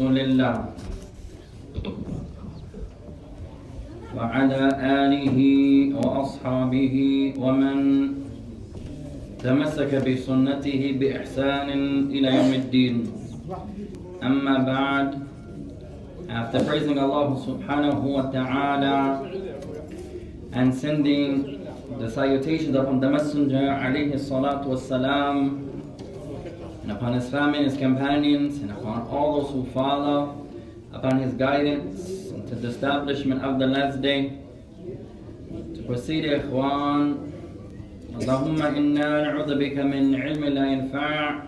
رسول الله وعلى آله وأصحابه ومن تمسك بسنته بإحسان إلى يوم الدين أما بعد After praising Allah subhanahu wa ta'ala and sending the salutations upon the Messenger alayhi salatu wassalam and upon his family, his companions, and upon all those who follow upon his guidance to the establishment of the last day. To proceed, Ikhwan, اللهم إنا نعوذ بك من علم لا ينفع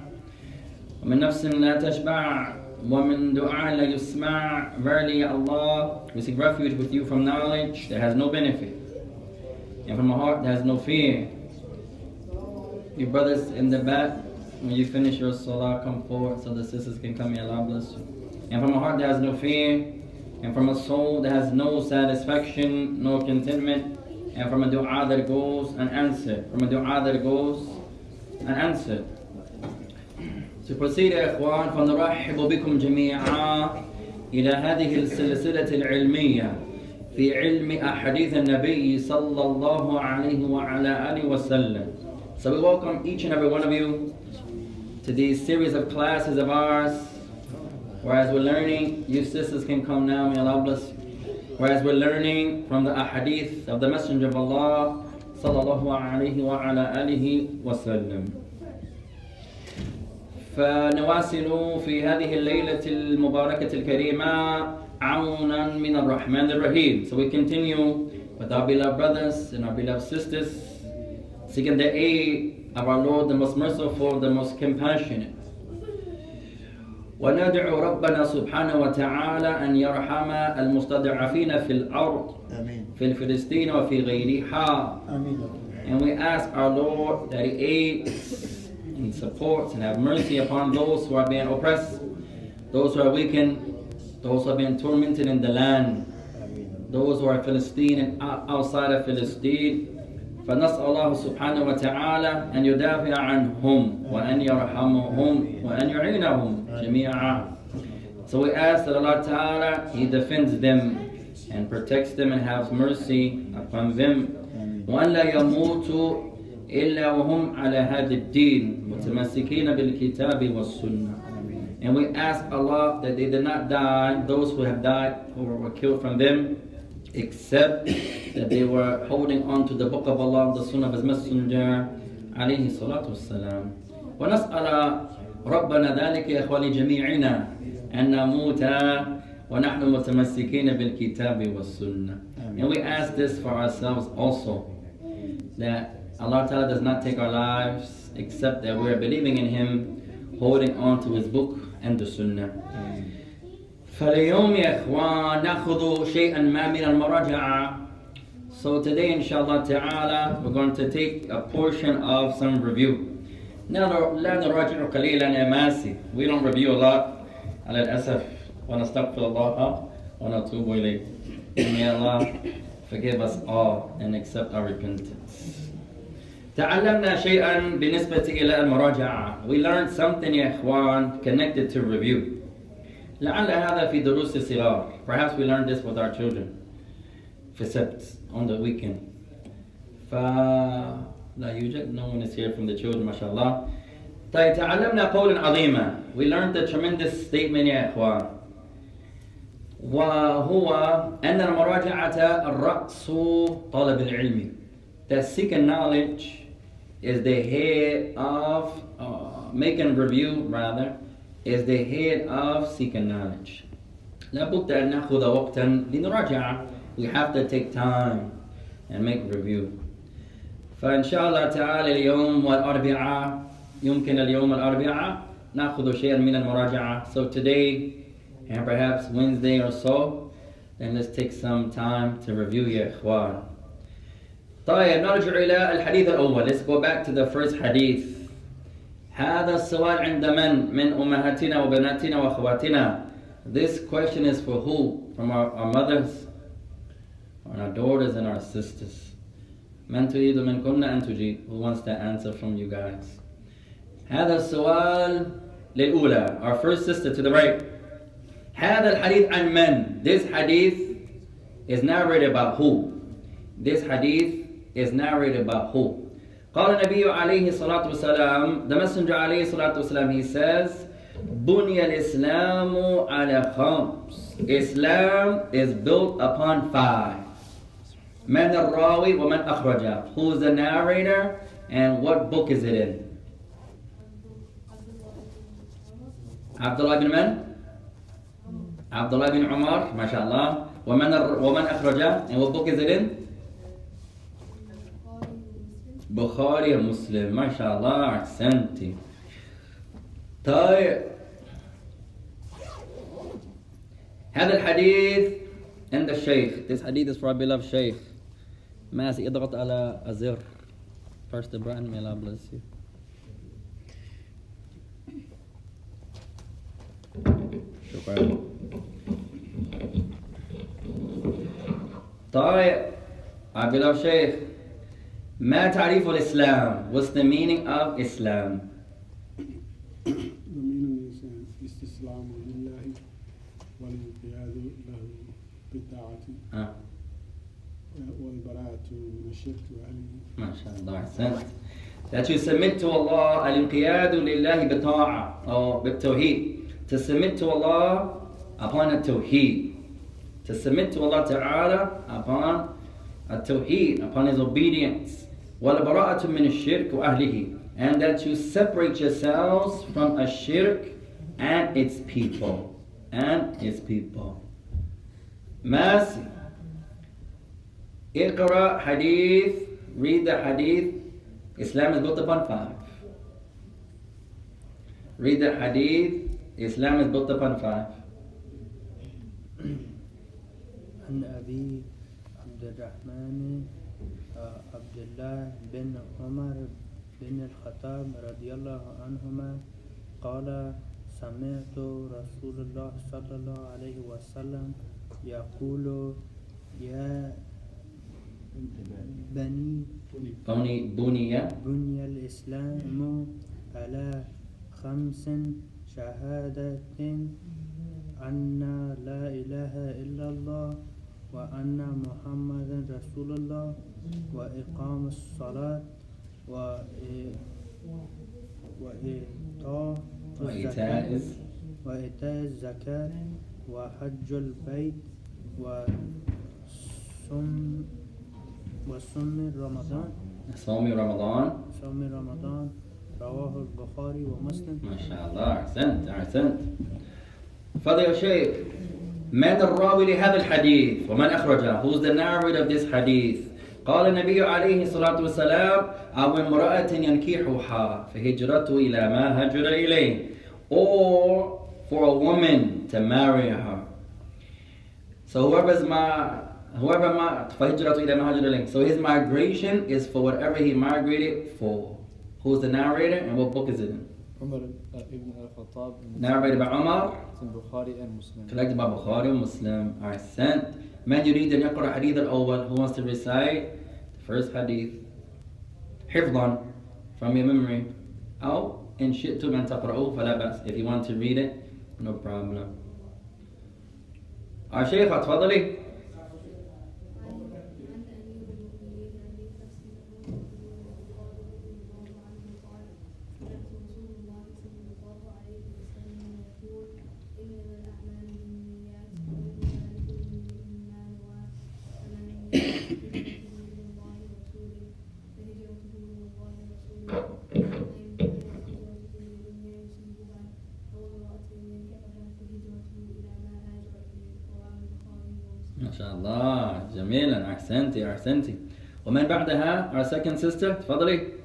ومن نفس لا تشبع ومن دعاء لا يسمع Verily, Allah, we seek refuge with you from knowledge that has no benefit and from a heart that has no fear. You brothers in the back, when you finish your salah, come forward so the sisters can come here. Allah bless you. And from a heart that has no fear, and from a soul that has no satisfaction, no contentment, and from a dua that goes unanswered, from a dua that goes unanswered. To proceed يا إخوان فنرحب بكم جميعا إلى هذه السلسلة العلمية في علم أحاديث النبي صلى الله عليه وعلى آله وسلم. So we welcome each and every one of you to these series of classes of ours. Whereas we're learning, you sisters can come now, may Allah bless you. Whereas we're learning from the ahadith of the Messenger of Allah sallallahu alayhi wa ala alihi wa sallam. فنواصل في هذه الليلة المباركة الكريمة عونا من الرحمن الرحيم. So we continue with our beloved brothers and our beloved sisters, seeking the aid of our Lord, the most merciful, the most compassionate. وندعو ربنا سبحانه وتعالى أن يرحم المستضعفين في الأرض آمين في فلسطين وفي غيرها آمين And we ask our Lord that He aids and supports and have mercy upon those who are being oppressed, those who are weakened, those who are being tormented in the land, those who are Philistine and out- outside of Philistine. فنسأل الله سبحانه وتعالى أن يدافع عنهم وأن يرحمهم وأن يعينهم جميعا. So we ask that Allah Ta'ala He defends them and protects them and has mercy upon them. وأن لا يموتوا إلا وهم على هذا الدين متمسكين بالكتاب والسنة. And we ask Allah that they did not die, those who have died or were killed from them, except that they were holding on to the book of Allah and the sunnah of His Messenger عليه الصلاة والسلام. ونسأل ربنا ذلك يا إخواني جميعنا أن نموت ونحن متمسكين بالكتاب والسنة. And we ask this for ourselves also, that Allah Ta'ala does not take our lives except that we are believing in Him, holding on to His book and the Sunnah. فاليوم يا إخوان نأخذ شيئا ما من المراجعة So today inshallah ta'ala we're going to take a portion of some review. لا نراجع قليلا يا ماسي. We don't review a lot على الأسف الله إليه. May Allah forgive us all and accept our repentance. تعلمنا شيئا بالنسبة إلى المراجعة. We learned something يا إخوان connected to review. لعل هذا في دروس الصغار. Perhaps we learned this with our children. في السبت on the weekend. فلا يوجد no one is here from the children ما شاء الله. طيب تعلمنا قولا عظيما. We learned the tremendous statement يا إخوان. وهو أن المراجعة الرأس طلب العلم. That seeking knowledge is the head of uh, making review rather is the head of seeking knowledge. لابد أن نأخذ وقتا لنراجع. We have to take time and make review. فإن شاء الله تعالى اليوم والأربعاء يمكن اليوم الأربعاء نأخذ شيئا من المراجعة. So today and perhaps Wednesday or so, then let's take some time to review يا إخوان. طيب نرجع إلى الحديث الأول. Let's go back to the first hadith. هذا السؤال عند من من أمهاتنا وبناتنا وأخواتنا This question is for who? From our, our mothers, and our daughters, and our sisters. من تريد منكن أن تجيب? Who wants to answer from you guys? هذا السؤال للأولى. Our first sister to the right. هذا الحديث عن من? This hadith is narrated by who? This hadith is narrated by who? قال النبي عليه الصلاة والسلام The Messenger عليه الصلاة والسلام He says بني الإسلام على خمس Islam is built upon five من الراوي ومن أخرجه Who is the narrator and what book is it in? Abdullah bin Man? Abdullah bin Umar, mashallah. ومن ومن أخرجه and what book is it in? بخاري ومسلم ما شاء الله أحسنتي طيب هذا الحديث عند الشيخ This hadith is for our beloved Sheikh ماسي اضغط على الزر First Ibrahim may Allah bless you شكرا طيب our beloved Sheikh ما تعريف الإسلام What's the meaning of Islam The meaning is uh, استسلام لله والانقياد له بالطاعة آه. والبراءة من الشرك وأهله ما شاء الله أحسنت That you submit to Allah الانقياد لله بطاعة أو بالتوحيد To submit to Allah upon a tawheed To submit to Allah Ta'ala upon a tawheed Upon His obedience والبراءة من الشرك وأهله And that you separate yourselves from a shirk and its people And its people Mercy اقرأ حديث read the hadith Islam is built upon five read the hadith Islam is built upon five عن أبي عبد الرحمن آه، عبد الله بن عمر بن الخطاب رضي الله عنهما قال سمعت رسول الله صلى الله عليه وسلم يقول يا بني بني بني بني الإسلام على خمس شهادة أن لا إله إلا الله وأن محمدا رسول الله وإقام الصلاة وإ- وإيتاء وإيتاء الزكاة. وإيتاء الزكاة وحج البيت وصم وصم رمضان. صوم رمضان. صوم رمضان. رواه البخاري ومسلم. ما شاء الله. أحسنت أحسنت. فضل يا شيخ من الراوي لهذا الحديث؟ ومن أخرجه؟ Who's the narrator of this hadith? قال النبي عليه الصلاة والسلام أو امرأة ينكحها فهجرته إلى ما هجر إليه or for a woman to marry her so whoever's my whoever my فهجرته إلى ما هجر إليه so his migration is for whatever he migrated for who's the narrator and what book is it in عمر ابن الخطاب narrated by Umar البخاري المسلم collected by Bukhari and Muslim are sent من يريد أن يقرأ حديث الأول who wants to recite the first hadith حفظا from your memory أو إن شئتم أن تقرأوه فلا بأس if you want to read it no problem our شيخ تفضلي جميلا أحسنتي أحسنتي. ومن بعدها our second sister تفضلي.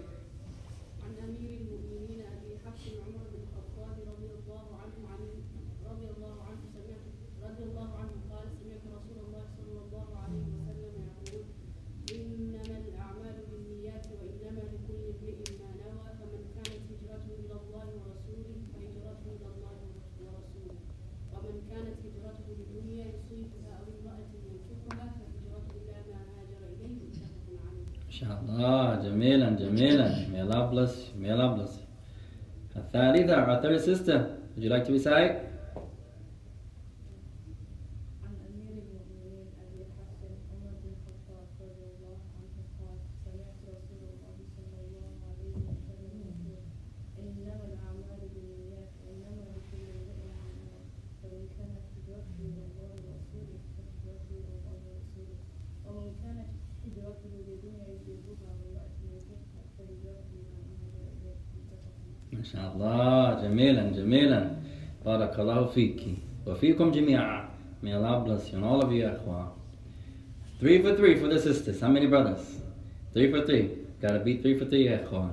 جميلا جميلا ميلابلس ميلابلس الثالثة our third sister would you like to recite بارك الله فيك وفيكم جميعا May Allah bless you and all of you أخوة Three for three for the sisters. How many brothers? Three for three. Gotta be three for three يا أخوة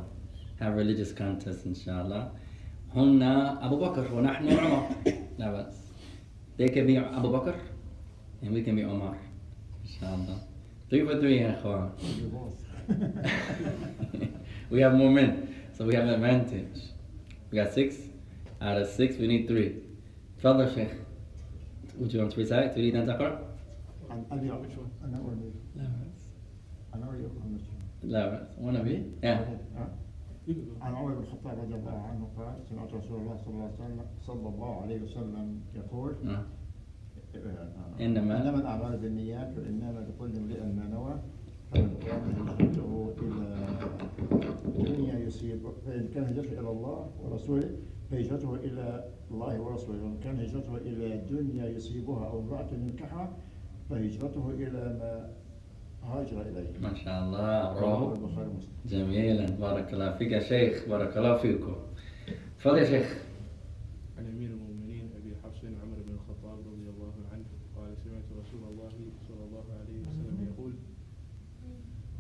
Have religious contest إن شاء الله هن أبو بكر ونحن عمر لا بأس They can be Abu Bakr and we can be Omar إن شاء الله Three for three يا أخوة we have more men, so we have an advantage. We got six. Out of six, we need three. تفضل شيخ. Would you want to recite? تريد أن تقرأ؟ عن أبي أنا أريد لا بأس. أنا أريد لا بأس. You? Yeah. عن عمر بن الخطاب رضي الله عنه قال سمعت رسول الله صلى الله عليه وسلم صلى الله عليه وسلم يقول No. إنما- إنما الأعمال بالنيات وإنما لكل امرئ ما نوى فمن كان هجرته إلى دنيا يصيب فإن كان هجرته إلى الله ورسوله فهجرته إلى الله ورسوله. وإن كان هجرته إلى دنيا يصيبها أو امرأة ينكحها فهجرته إلى ما هاجر إليه. ما شاء الله رواه رواه البخاري ومسلم. جميلا. بارك الله فيك يا شيخ. بارك الله فيكم. تفضل يا شيخ. عن امير المؤمنين ابي حفص عمر بن الخطاب رضي الله عنه قال سمعت رسول الله صلى الله عليه وسلم يقول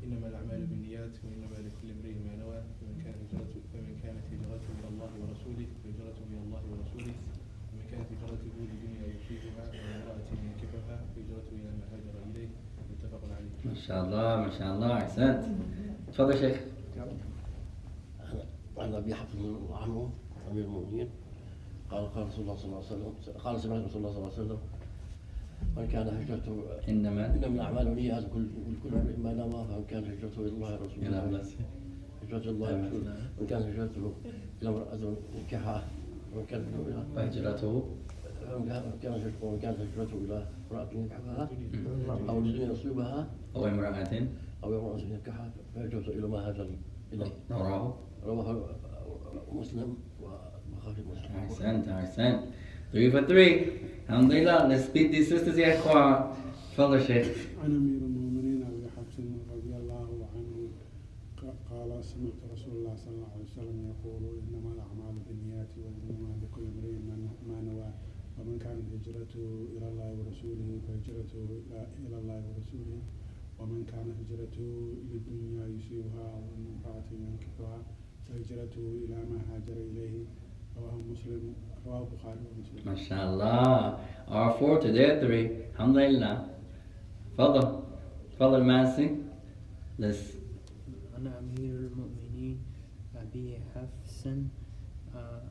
انما الاعمال بالنيات وانما لكل امرئ ما نوى فمن كان هجرته فمن كانت هجرته إلى الله إلى الله ورسوله. ومن كانت هجرته لدنيا يصيبها وامراه ينكحها فهجرته إلى ما هاجر إليه. متفق عليه. ما شاء الله ما شاء الله. أحسنت. تفضل يا شيخ. عن أبي حفص عنه امير المؤمنين. قال قال رسول الله صلى الله عليه وسلم قال سمعت رسول الله صلى الله عليه وسلم من كان هجرته إنما انما الاعمال نيات كل كل ما نوى فمن كان هجرته إلى الله ورسوله. إلى هجرته إلى الله. ورسوله من كان هجرته إلى امرأة نكحها وهجرته يصيبها أو امرأة أو امرأة ينكحها فهجرته إلى ما هاجر رواه رواه مسلم وبخاري مسلم أحسنت أحسنت 3 for 3 الحمد لله let's beat these sisters يا إخوان تفضل شيخ أنا أمير إلى الله ورسوله فهجرته إلى- إلى الله ورسوله. ومن كان هجرته للدنيا يصيبها أو امرأة ينكحها فهجرته إلى ما هاجر إليه. رواه مسلم رواه البخاري ومسلم. ما شاء الله our four to their three. Alhamdulillah تفضل. تفضل ماسي let's عن أمير المؤمنين أبي حفص آه،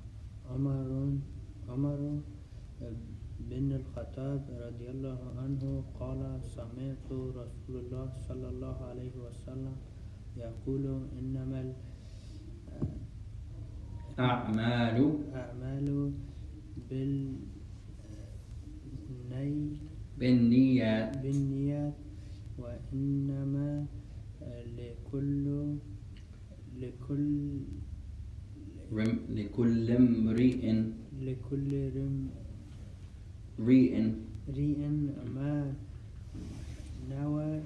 عمر عمر بن الخطاب رضي الله عنه قال سمعت رسول الله صلى الله عليه وسلم يقول إنما ال- أعمال الأعمال بالني بالنيات. بالنيات وإنما لكل لكل لكل امرئ لكل رئ ريء ما نوى.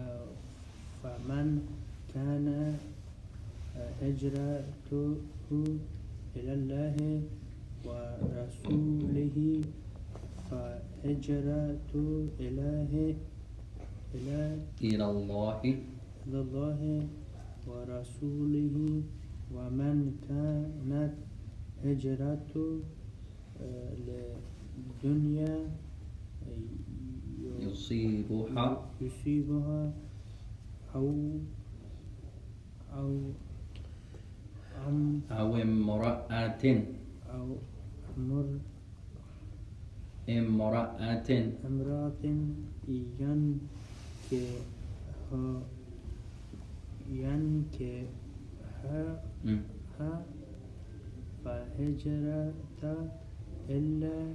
آه، فمن كان آه، هجرته إلى الله ورسوله فهجرته إليه إلى إلى الله إلى الله ورسوله ومن كانت هجرته الدنيا يصيبها يصيبها أو أو عم أو امرأة. أو مر امرأة. امرأة ينكحها ها فهجرة إلا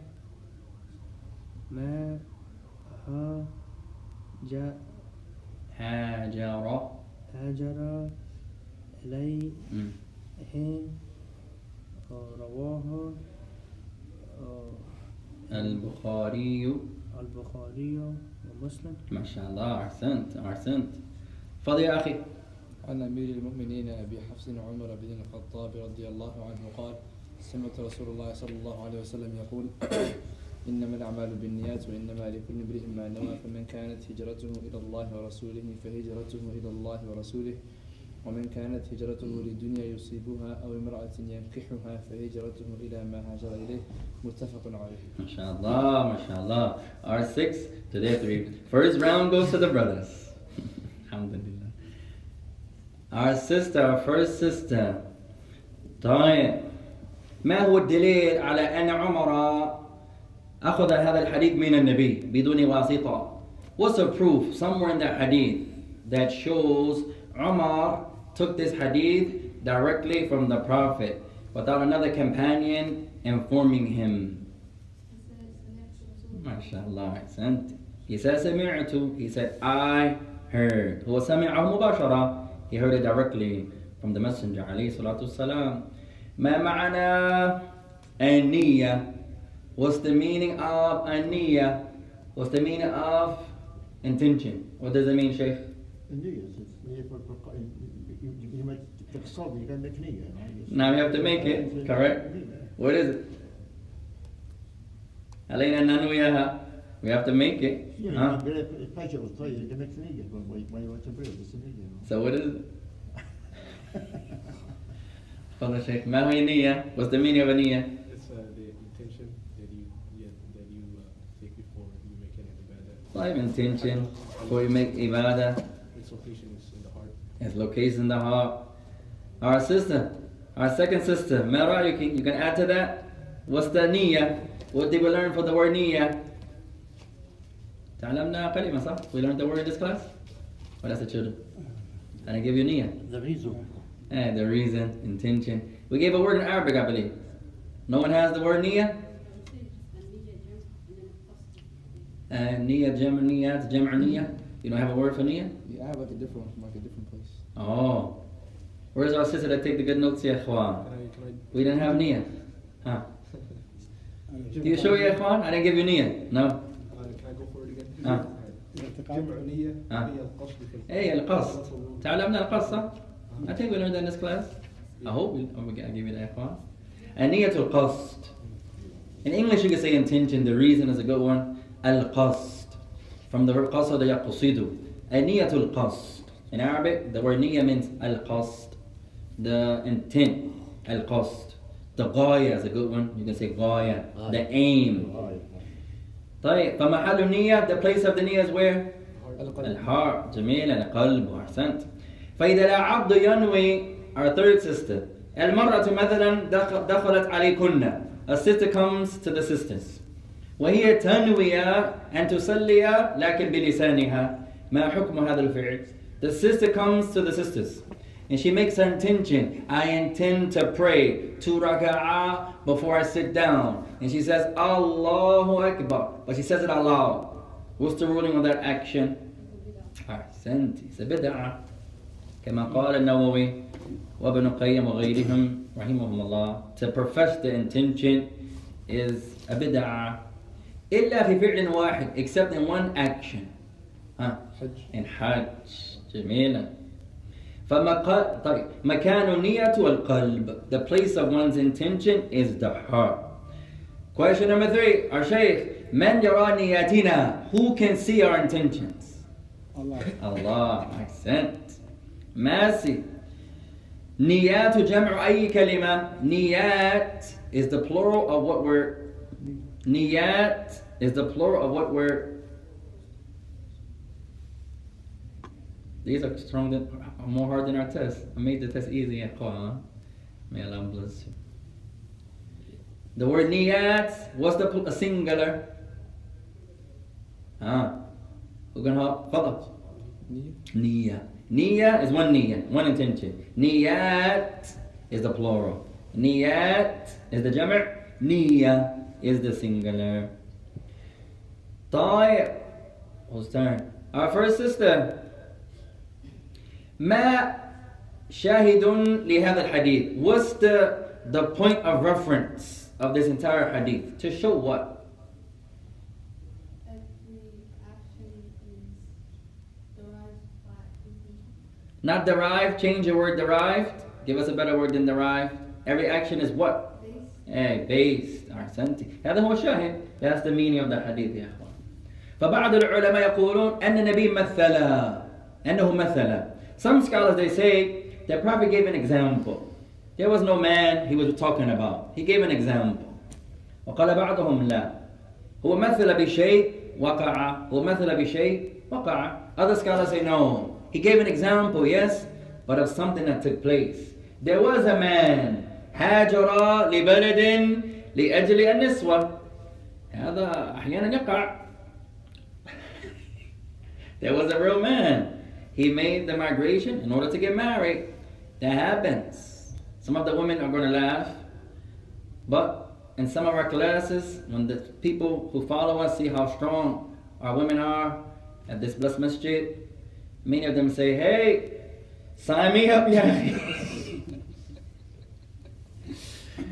ما هاجر هاجر. هاجر إليه. رواه البخاري. البخاري ومسلم. ما شاء الله أحسنت أحسنت. تفضل يا أخي. عن أمير المؤمنين أبي حفص عمر بن الخطاب رضي الله عنه قال سمعت رسول الله صلى الله عليه وسلم يقول إنما الأعمال بالنيات وإنما لكل امرئ ما نوى فمن كانت هجرته إلى الله ورسوله فهجرته إلى الله ورسوله ومن كانت هجرته لدنيا يصيبها أو امرأة ينكحها فهجرته إلى ما هاجر إليه متفق عليه MashaAllah, mashallah. Our six, today three. First round goes to the brothers. Alhamdulillah. Our sister, our first sister. طيب ما هو الدليل على أن عمر أخذ هذا الحديث من النبي بدون واسطة? What's the proof somewhere in that hadith that shows Umar took this hadith directly from the Prophet without another companion informing him? MashaAllah, أحسنت. He said سمعت. He said I heard. هو سمعه مباشرة. He heard it directly from the Messenger عليه الصلاة والسلام. ما معنى النية? What's the meaning of النية? What's the meaning of intention? What does it mean, Sheikh? النية النية لما تقصد يبقى لك نية Now we have to make it, correct? What is it? علينا أن ننويها. We have to make it. Huh? الفجر والطير يبقى لك نية ما يعتبر بس نية So what is it? تفضل شيخ ما هي النية؟ What's the meaning of a نية? It's uh, the intention that you yeah, that you uh, take before you make an ibadah. Five intention before you make ibadah. Its location is in the heart. It's located in the heart. Our sister, our second sister, Mera, you can, you can add to that. What's the niyyah? What did we learn for the word niyyah? تعلمنا كلمة صح? We learned the word in this class? What else the children? And I give you niyyah. The reason. Eh, the reason, intention. We gave a word in Arabic, I believe. No one has the word niyyah? Uh, niyyah, jam' niyyat, jam' niyyah. You don't have a word for niyyah? Yeah, I have like a different one from like a different place. Oh. Where's our sister that take the good notes, ya ikhwan? Can I, can We didn't have niyyah. Huh? Do you show ya ikhwan? I didn't give you niyyah. No. I, uh, can I go for it again? Ah. جمع نية Ah. هي القصد في الفعل. Hey, القصد. تعلمنا القصة? I think we learned that in this class. I hope we, oh, we- I'll give you that ikhwan. Aniyatul qasd. In English you can say intention, the reason is a good one. Al-qasd. From the word qasada yaqsidu. Aniyatul qasd. In Arabic, the word niyya means al-qasd. The intent, al-qasd. The ghaya is a good one. You can say ghaya. The aim. طيب فمحل النية the place of the نية is where الهارت جميل القلب أحسنت فإذا العبد ينوي our third sister المرأة مثلا دخ- دخلت عليكن a sister comes to the sisters وهي تنوي أن تصلي لكن بلسانها ما حكم هذا الفعل the sister comes to the sisters and she makes her intention I intend to pray two raka'ah before I sit down and she says Allahu Akbar but she says it out loud what's the ruling of that action أحسنت it's a بدعة كما قال النووي وابن القيم وغيرهم رحمهم الله to profess the intention is a بدعة إلا في فعل واحد except in one action ها حج in حج جميلا فمكان طيب مكان النية والقلب the place of one's intention is the heart question number three our sheikh من يرى نياتنا who can see our intentions Allah. الله أحسنت mercy. Niyatu jam'u ayyi kalima. Niyat is the plural of what we're... Niyat is the plural of what we're... These are strong than, more hard than our test. I made the test easy at Quran. May Allah bless you. The word niyat, what's the singular? Ah, who can help? Niyya. Niyya is one niyya, one intention. Niyyat is the plural. Niyyat is the jama'. Niyya is the singular. Ta'i' whose turn? Our first sister. Ma shahidun lihada hadith. What's the the point of reference of this entire hadith? To show what? Not derived, change the word derived. Give us a better word than derived. Every action is what? Eh, based. أحسنتي. هذا هو الشاهد. That's the meaning of the hadith يا أخوان. فبعض العلماء يقولون أن النبي مثل أنه مثل. Some scholars they say the Prophet gave an example. There was no man he was talking about. He gave an example. وقال بعضهم لا. هو مثل بشيء وقع. هو مثل بشيء وقع. Other scholars say no. He gave an example, yes, but of something that took place. There was a man هاجر لبلد لأجل النسوة. هذا أحيانا يقع. There was a real man. He made the migration in order to get married. That happens. Some of the women are going to laugh, but in some of our classes, when the people who follow us see how strong our women are at this blessed masjid, Many of them say, hey, sign me up, yeah.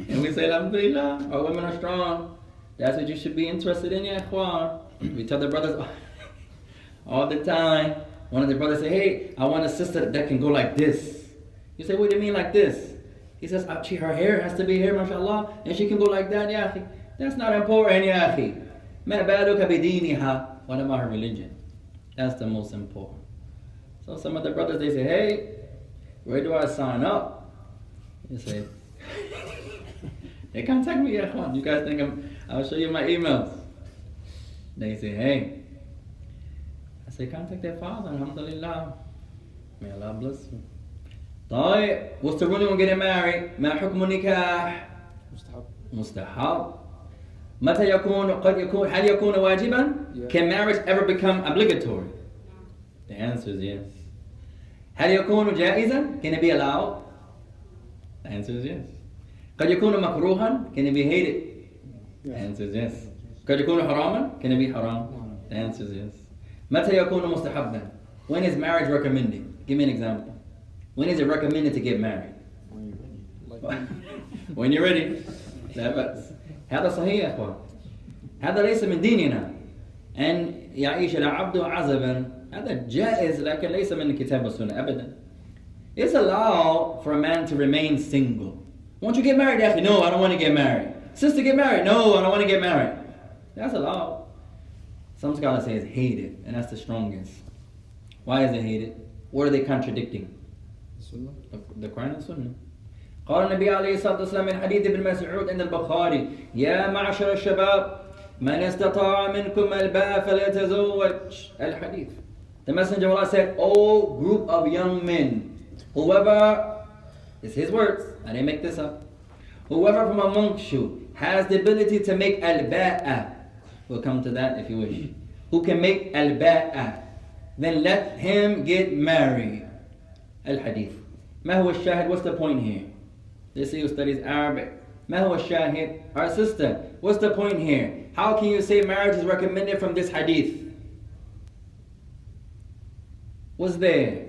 and we say, Alhamdulillah, our women are strong. That's what you should be interested in, yeah." ikhwan. We tell the brothers all the time. One of the brothers say, hey, I want a sister that can go like this. You say, what do you mean like this? He says, ah, she, her hair has to be here, mashallah, and she can go like that, yeah." That's not important, yeah. akhi. Man baluka. What about her religion? That's the most important. So some of the brothers, they say, Hey, where do I sign up? You say, They contact me, ya ikhwan. You guys think I'm, I'll show you my emails. They say, Hey, I say, contact their father, alhamdulillah. May Allah bless you. طيب what's the ruling on getting married؟ ما حكم النكاح؟ مستحب مستحب. متى يكون قد يكون هل يكون واجبا؟ Yeah. Can marriage ever become obligatory? The answer is yes. هل يكون جائزا؟ Can it be allowed? The answer is yes. قد يكون مكروها؟ Can it be hated? The Yes. answer is yes. قد يكون حراما؟ Can it be haram? The answer is yes. متى يكون مستحبا? When is marriage recommended? Give me an example. When is it recommended to get married? When you're ready. like when you're ready. لا بأس. هذا صحيح يا اخوان. هذا ليس من ديننا. أن يعيش العبد عزبا هذا جائز لكن ليس من الكتاب والسنة أبدا. It's allowed for a man to remain single. Won't you get married, يا أخي? No, I don't want to get married. Sister, get married. No, I don't want to get married. That's allowed. Some scholars say it's hated, and that's the strongest. Why is it hated? What are they contradicting? السنة The Quran and Sunnah. قال النبي عليه الصلاة والسلام من حديث ابن مسعود عند البخاري يا معشر الشباب من استطاع منكم الباء فليتزوج الحديث The messenger of Allah said, O group of young men, whoever, it's his words, I didn't make this up, whoever from amongst you has the ability to make al-ba'a, we'll come to that if you wish, who can make al-ba'a, then let him get married. Al-hadith. ما هو الشاهد? What's the point here? This who studies Arabic. ما هو الشاهد? Our sister, what's the point here? How can you say marriage is recommended from this hadith? What's there?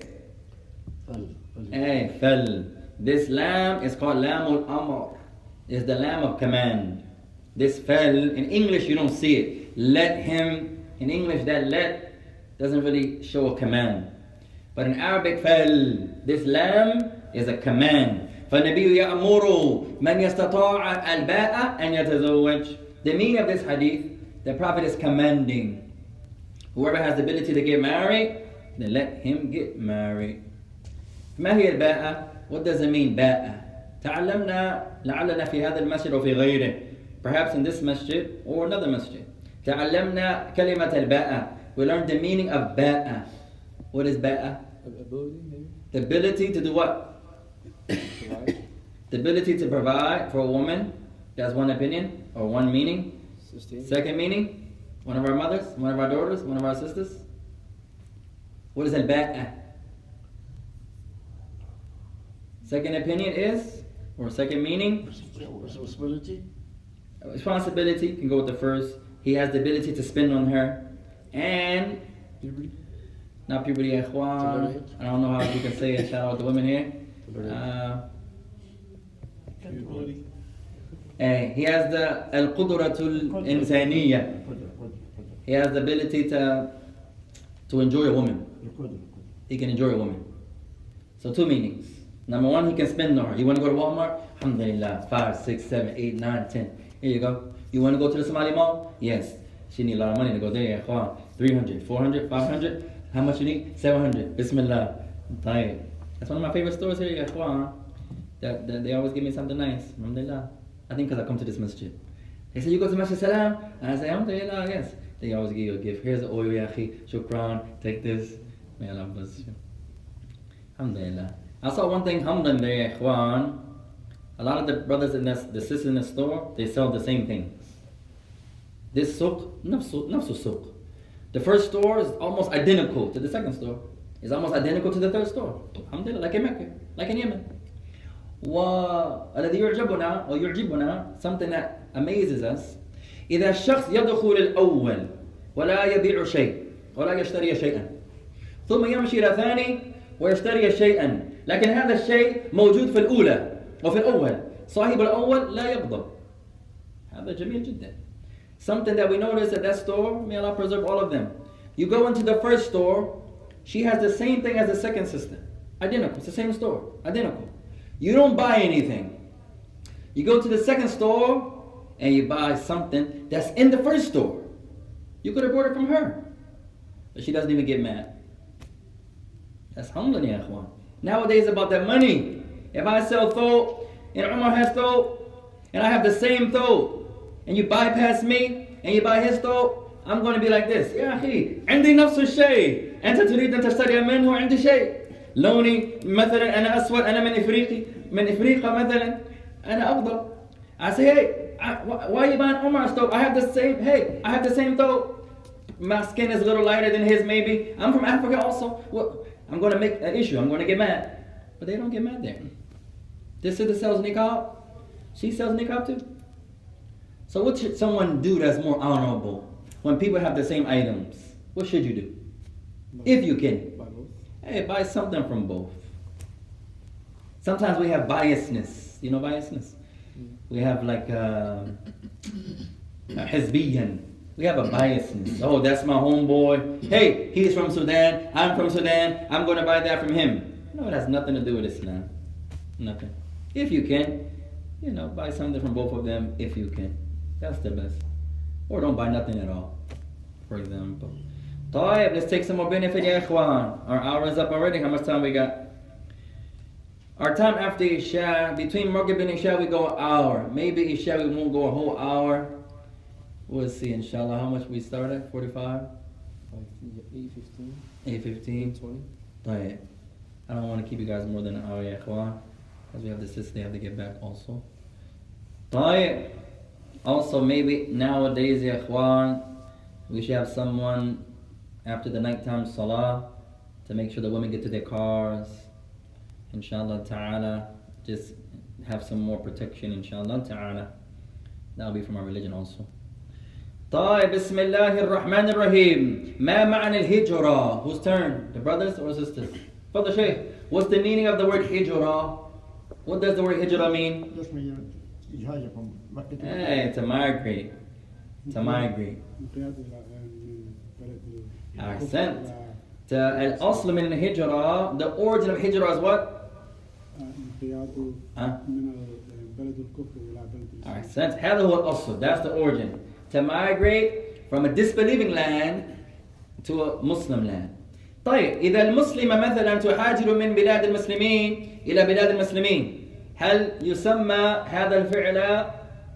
Hey, fell. This lam is called lamul amr. Is the lam of command. This fell in English you don't see it. Let him in English that let doesn't really show a command. But in Arabic fell. This lam is a command. فالنبي يأمر من يستطاع الباء أن يتزوج. The meaning of this hadith, the Prophet is commanding. Whoever has the ability to get married, then let him get married. ما هي الباءة؟ What does it mean باءة؟ تعلمنا لعلنا في هذا المسجد وفي غيره perhaps in this masjid or another masjid تعلمنا كلمة الباءة we learned the meaning of باءة what is باءة؟ ability maybe the ability to do what? provide the ability to provide for a woman that's one opinion or one meaning sustain second meaning one of our mothers one of our daughters one of our sisters what is al-ba'a? Second opinion is, or second meaning? Responsibility. Responsibility can go with the first. He has the ability to spend on her. And not puberty ikhwan. I don't know how you can say it. Shout out the women here. Uh, hey, he has the al qudratul insaniya. He has the ability to to enjoy a woman. He can enjoy a woman. So two meanings. Number one, he can spend on her. You want to go to Walmart? Alhamdulillah, five, six, seven, eight, nine, ten. Here you go. You want to go to the Somali mall? Yes. She need a lot of money to go there. 300, 400, 500. How much you need? 700. Bismillah. That's one of my favorite stores here, That, that they always give me something nice. Alhamdulillah. I think because I come to this masjid. They say, you go to Masjid Salam? And I say, Alhamdulillah, yes. They always give you a gift. Here's the oil, Yahi. Shukran. Take this. May Allah bless you. Alhamdulillah. I saw one thing, alhamdulillah, ya ikhwan. A lot of the brothers and the the sisters in the store, they sell the same things. This souk, nafsu, nafsu souk. The first store is almost identical to the second store. It's almost identical to the third store. Alhamdulillah, like in Mecca, like in Yemen. والذي يعجبنا أو يعجبنا something that amazes us إذا الشخص يدخل الأول ولا يبيع شيء ولا يشتري شيئا ثم يمشي إلى ثاني ويشتري شيئا لكن هذا الشيء موجود في الأولى وفي الأول صاحب الأول لا يغضب هذا جميل جدا Something that we notice at that store, may Allah preserve all of them. You go into the first store, she has the same thing as the second sister. Identical. It's the same store. Identical. You don't buy anything. You go to the second store and you buy something that's in the first store. You could have bought it from her. But she doesn't even get mad. That's humbling, ya ikhwan. Nowadays about that money. If I sell thobe and Umar has thobe and I have the same thobe and you bypass me and you buy his thobe, I'm going to be like this. يا أخي عندي نفس الشيء أنت تريد أن تشتري منه عندي شيء لوني مثلا أنا أسود أنا من إفريقي من إفريقيا مثلا أنا أفضل I say hey I, why are you buying Omar's thobe I have the same hey I have the same thobe. my skin is a little lighter than his maybe I'm from Africa also well, I'm going to make an issue I'm going to get mad but they don't get mad there this sister sells niqab she sells niqab too so what should someone do that's more honorable when people have the same items? What should you do? If you can. Buy both. Hey, buy something from both. Sometimes we have biasness. You know biasness? We have like uh, a hizbiyan. We have a biasness. Oh, that's my homeboy. Hey, he's from Sudan. I'm from Sudan. I'm going to buy that from him. No, it has nothing to do with Islam. Nothing. If you can, you know, buy something from both of them if you can. That's the best. Or don't buy nothing at all, for example. طيب, let's take some more benefit, ya ikhwan. Our hour is up already. How much time we got? Our time after Isha, between Maghrib and Isha, we go an hour. Maybe Isha, we won't go a whole hour. We'll see, inshallah, how much we started? 45? Like 8, 15, 8.15? 20. طيب. I don't want to keep you guys more than an hour, ya ikhwan. Because we have the sisters, they have to get back also. طيب. Also, maybe nowadays, ya ikhwan, we should have someone after the nighttime salah to make sure the women get to their cars. Inshallah ta'ala. Just have some more protection, inshallah ta'ala. That'll be from our religion also. طيب بسم الله الرحمن الرحيم ما معنى الهجرة Whose turn? The brothers or sisters? Brother Shaykh, what's the meaning of the word hijrah? What does the word hijrah mean? يسمي إجهاجكم مكة Hey, to migrate. To migrate. انقياد إلى من بلد أحسنت. To الأصل من الهجرة, the origin of hijrah is what? انقياد ها؟ من بلد الكفر إلى بلد الإسلام أحسنت. هذا هو الأصل. That's the origin. to migrate from a disbelieving land to a Muslim land. طيب إذا المسلمة مثلا تهاجر من بلاد المسلمين إلى بلاد المسلمين هل يسمى هذا الفعل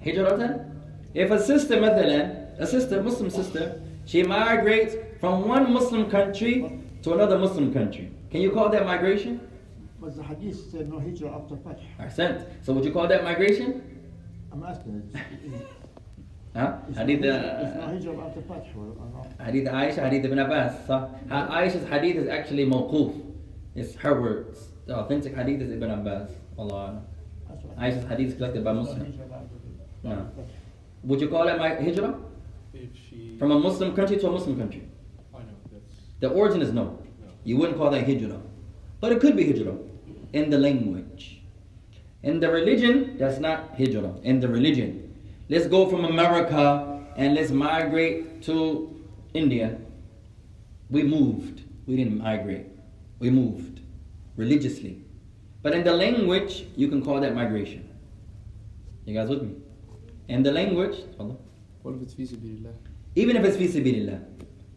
هجرة؟ If a sister مثلا a sister Muslim sister she migrates from one Muslim country to another Muslim country can you call that migration? But the hadith said no hijrah after Fath. Ahsant. So would you call that migration? I'm asking. ها؟ it's حديث not هجرة after فتح or not حديث عائشة حديث ابن عباس صح عائشة hadith is actually موقوف it's her words the authentic hadith is Ibn Abbas Allah That's what- Aisha's hadith is collected by Muslim هجرة after No. فتح. would you call it my hijrah If she. from a Muslim country to a Muslim country I know, that's. the origin is no you wouldn't call that hijrah but it could be hijrah in the language in the religion that's not hijrah in the religion Let's go from America and let's migrate to India. We moved. We didn't migrate. We moved religiously. But in the language, you can call that migration. You guys with me? In the language, Allah. What if it's fi sabilillah? Even if it's fi sabilillah.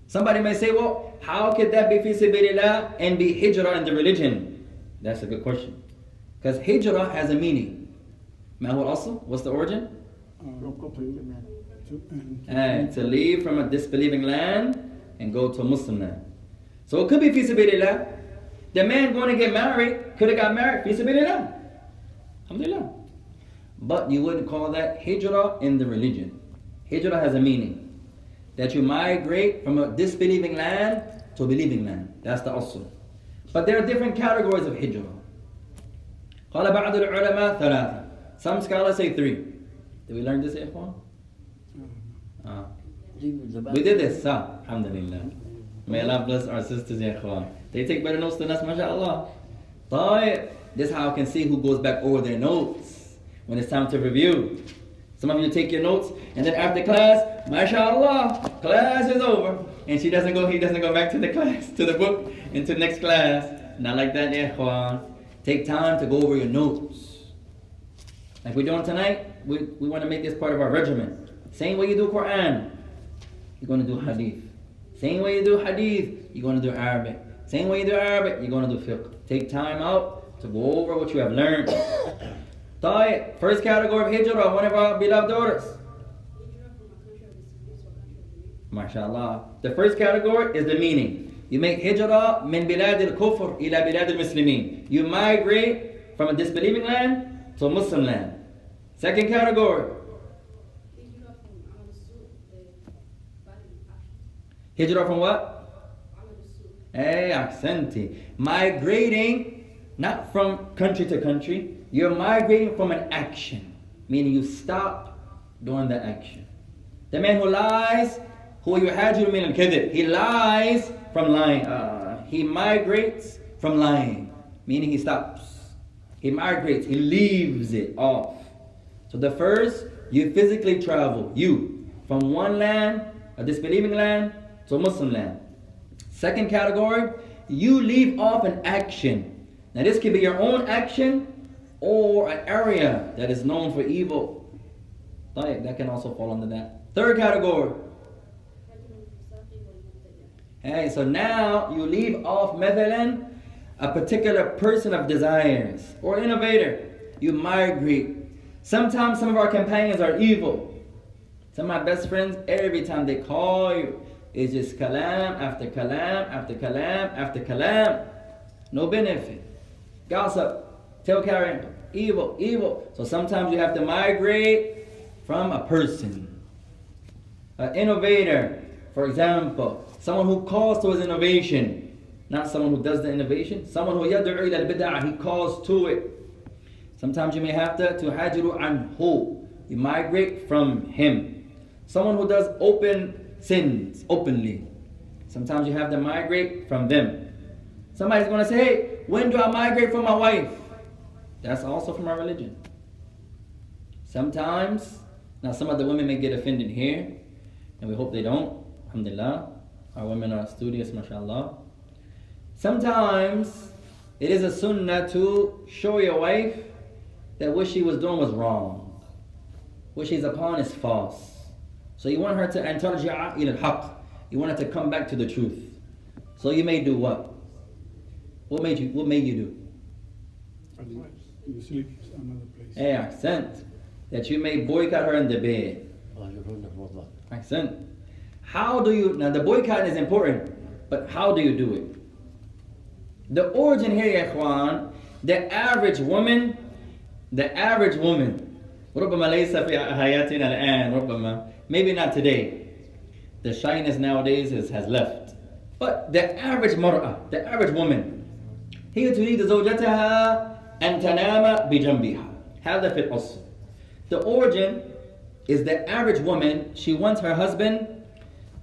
Somebody may say, well, how could that be fi sabilillah and be hijrah in the religion? That's a good question. Because hijrah has a meaning. Mahul also, what's the origin? to, uh, to leave from a disbelieving land and go to a Muslim land. So it could be fi sabilillah. The man going to get married could have got married fi sabilillah. Alhamdulillah. But you wouldn't call that hijrah in the religion. Hijrah has a meaning that you migrate from a disbelieving land to a believing land. That's the asl. But there are different categories of hijrah. Some scholars say three. Did we learn this, Ikhwan? Mm-hmm. Uh, we did this, huh? Alhamdulillah. May Allah bless our sisters, Ikhwan. They take better notes than us, mashallah. But This is how I can see who goes back over their notes when it's time to review. Some of you take your notes, and then after class, mashallah, class is over. And she doesn't go, he doesn't go back to the class, to the book, into the next class. Not like that, ikhwan. Take time to go over your notes. Like we're doing tonight, we, we want to make this part of our regimen. Same way you do Quran, you're going to do Hadith. Same way you do Hadith, you're going to do Arabic. Same way you do Arabic, you're going to do fiqh. Take time out to go over what you have learned. Tayyip, first category of hijrah, one of our beloved daughters. MashaAllah. The first category is the meaning. You make hijrah min bilad al-kufr ila bilad al-muslimin. You migrate from a disbelieving land to a Muslim land. Second category. Hijrah from what? Eh, hey, accenti. Migrating, not from country to country. You're migrating from an action, meaning you stop doing the action. The man who lies, who you yuhajiru min al he lies from lying. Uh, he migrates from lying, meaning he stops. He migrates, he leaves it off. So the first, you physically travel, you, from one land, a disbelieving land, to a Muslim land. Second category, you leave off an action. Now, this could be your own action or an area that is known for evil. طيب, That can also fall under that. Third category, هجر الفساق والمبتدع hey, so now you leave off مثلا a particular person of desires or innovator. You migrate. Sometimes some of our companions are evil. Some of my best friends, every time they call you, it's just kalam after kalam after kalam after kalam. No benefit. Gossip, tail carrying, evil, evil. So sometimes you have to migrate from a person. An innovator, for example, someone who calls towards innovation, not someone who does the innovation, someone who yad'u ila al-bid'ah, he calls to it. Sometimes you may have to to hajiru anhu, you migrate from him. Someone who does open sins openly. Sometimes you have to migrate from them. Somebody's going to say, hey, when do I migrate from my wife? That's also from our religion. Sometimes, now some of the women may get offended here, and we hope they don't. Alhamdulillah. Our women are studious, mashallah. Sometimes it is a sunnah to show your wife that what she was doing was wrong. What she's upon is false. So you want her to antarja'a ila al-haq. You want her to come back to the truth. So you may do what? What made you what made you do? You sleep another place. Hey, accent. That you may boycott her in the bed. Accent. How do you now the boycott is important, but how do you do it? The origin here, Ikhwan, the average woman the average woman, ربما ليس في حياتنا الآن ربما maybe not today. The shyness nowadays is, has left. But the average mar'a, the average woman, هي تريد زوجتها أن تنام بجنبها. هذا في الأصل. The origin is the average woman, she wants her husband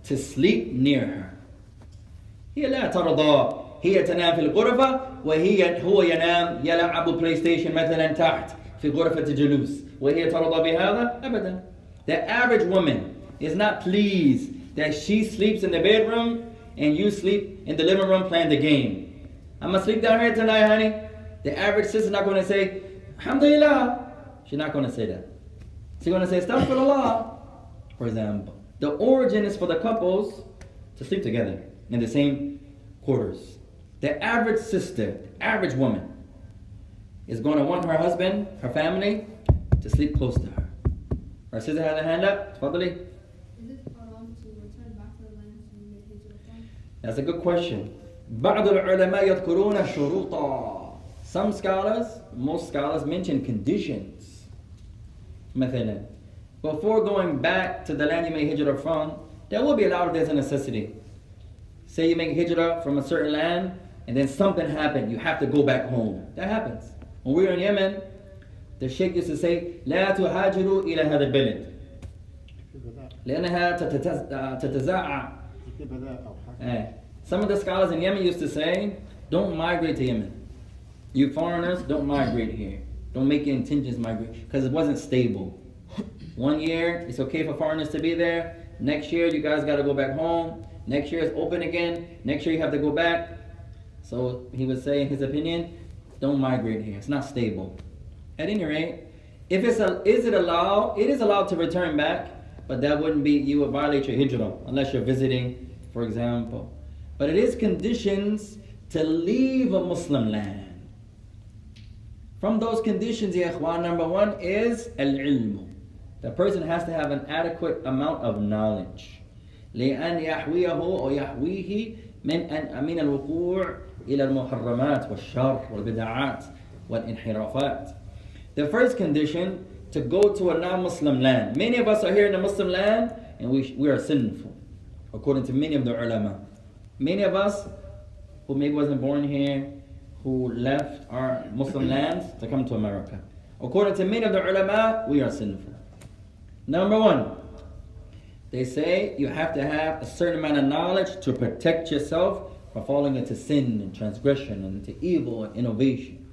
to sleep near her. هي لا ترضى هي تنام في الغرفة وهي هو ينام يلعب بلاي ستيشن مثلا تحت في غرفة الجلوس وهي ترضى بهذا أبدا. The average woman is not pleased that she sleeps in the bedroom and you sleep in the living room playing the game. I'm gonna sleep down here tonight, honey. The average sister's not gonna say, Alhamdulillah. She's not gonna say that. She's gonna say, Astaghfirullah, for example. The origin is for the couples to sleep together in the same quarters. The average sister, average woman, is going to want her husband, her family, to sleep close to her. Our sister has a hand up. Tafadali. Is it haram to return back to the land you made hijrah from? That's a good question. بعض العلماء يذكرون شروطا. Some scholars, most scholars mention conditions. مثلا, before going back to the land you made hijrah from, there will be allowed if there's a necessity. Say you make hijrah from a certain land, and then something happened, you have to go back home. That happens. When we were in Yemen, the Sheikh used to say, لا تهاجروا إلى هذا البلد في بداء لأنها تتز- تتزعع في بداء أو حاجة Eh, Some of the scholars in Yemen used to say, don't migrate to Yemen. You foreigners, don't migrate here. Don't make your intentions migrate. Because it wasn't stable. One year, it's okay for foreigners to be there. Next year, you guys got to go back home. Next year, it's open again. Next year, you have to go back. So he would say, in his opinion, don't migrate here. It's not stable. At any rate, if it's a, is it allowed? It is allowed to return back, but that wouldn't be you would violate your hijrah unless you're visiting, for example. But it is conditions to leave a Muslim land. From those conditions, ya ikhwan, number one is al-ilm. The person has to have an adequate amount of knowledge. لأن يحويه أو يحويه من أن من الوقوع إلى المحرمات والشر والبدعات والانحرافات. The first condition to go to a non-Muslim land. Many of us are here in a Muslim land and we, we are sinful, according to many of the ulama. Many of us who maybe wasn't born here, who left our Muslim lands to come to America. According to many of the ulama, we are sinful. Number one, they say you have to have a certain amount of knowledge to protect yourself for falling into sin and transgression and into evil and innovation.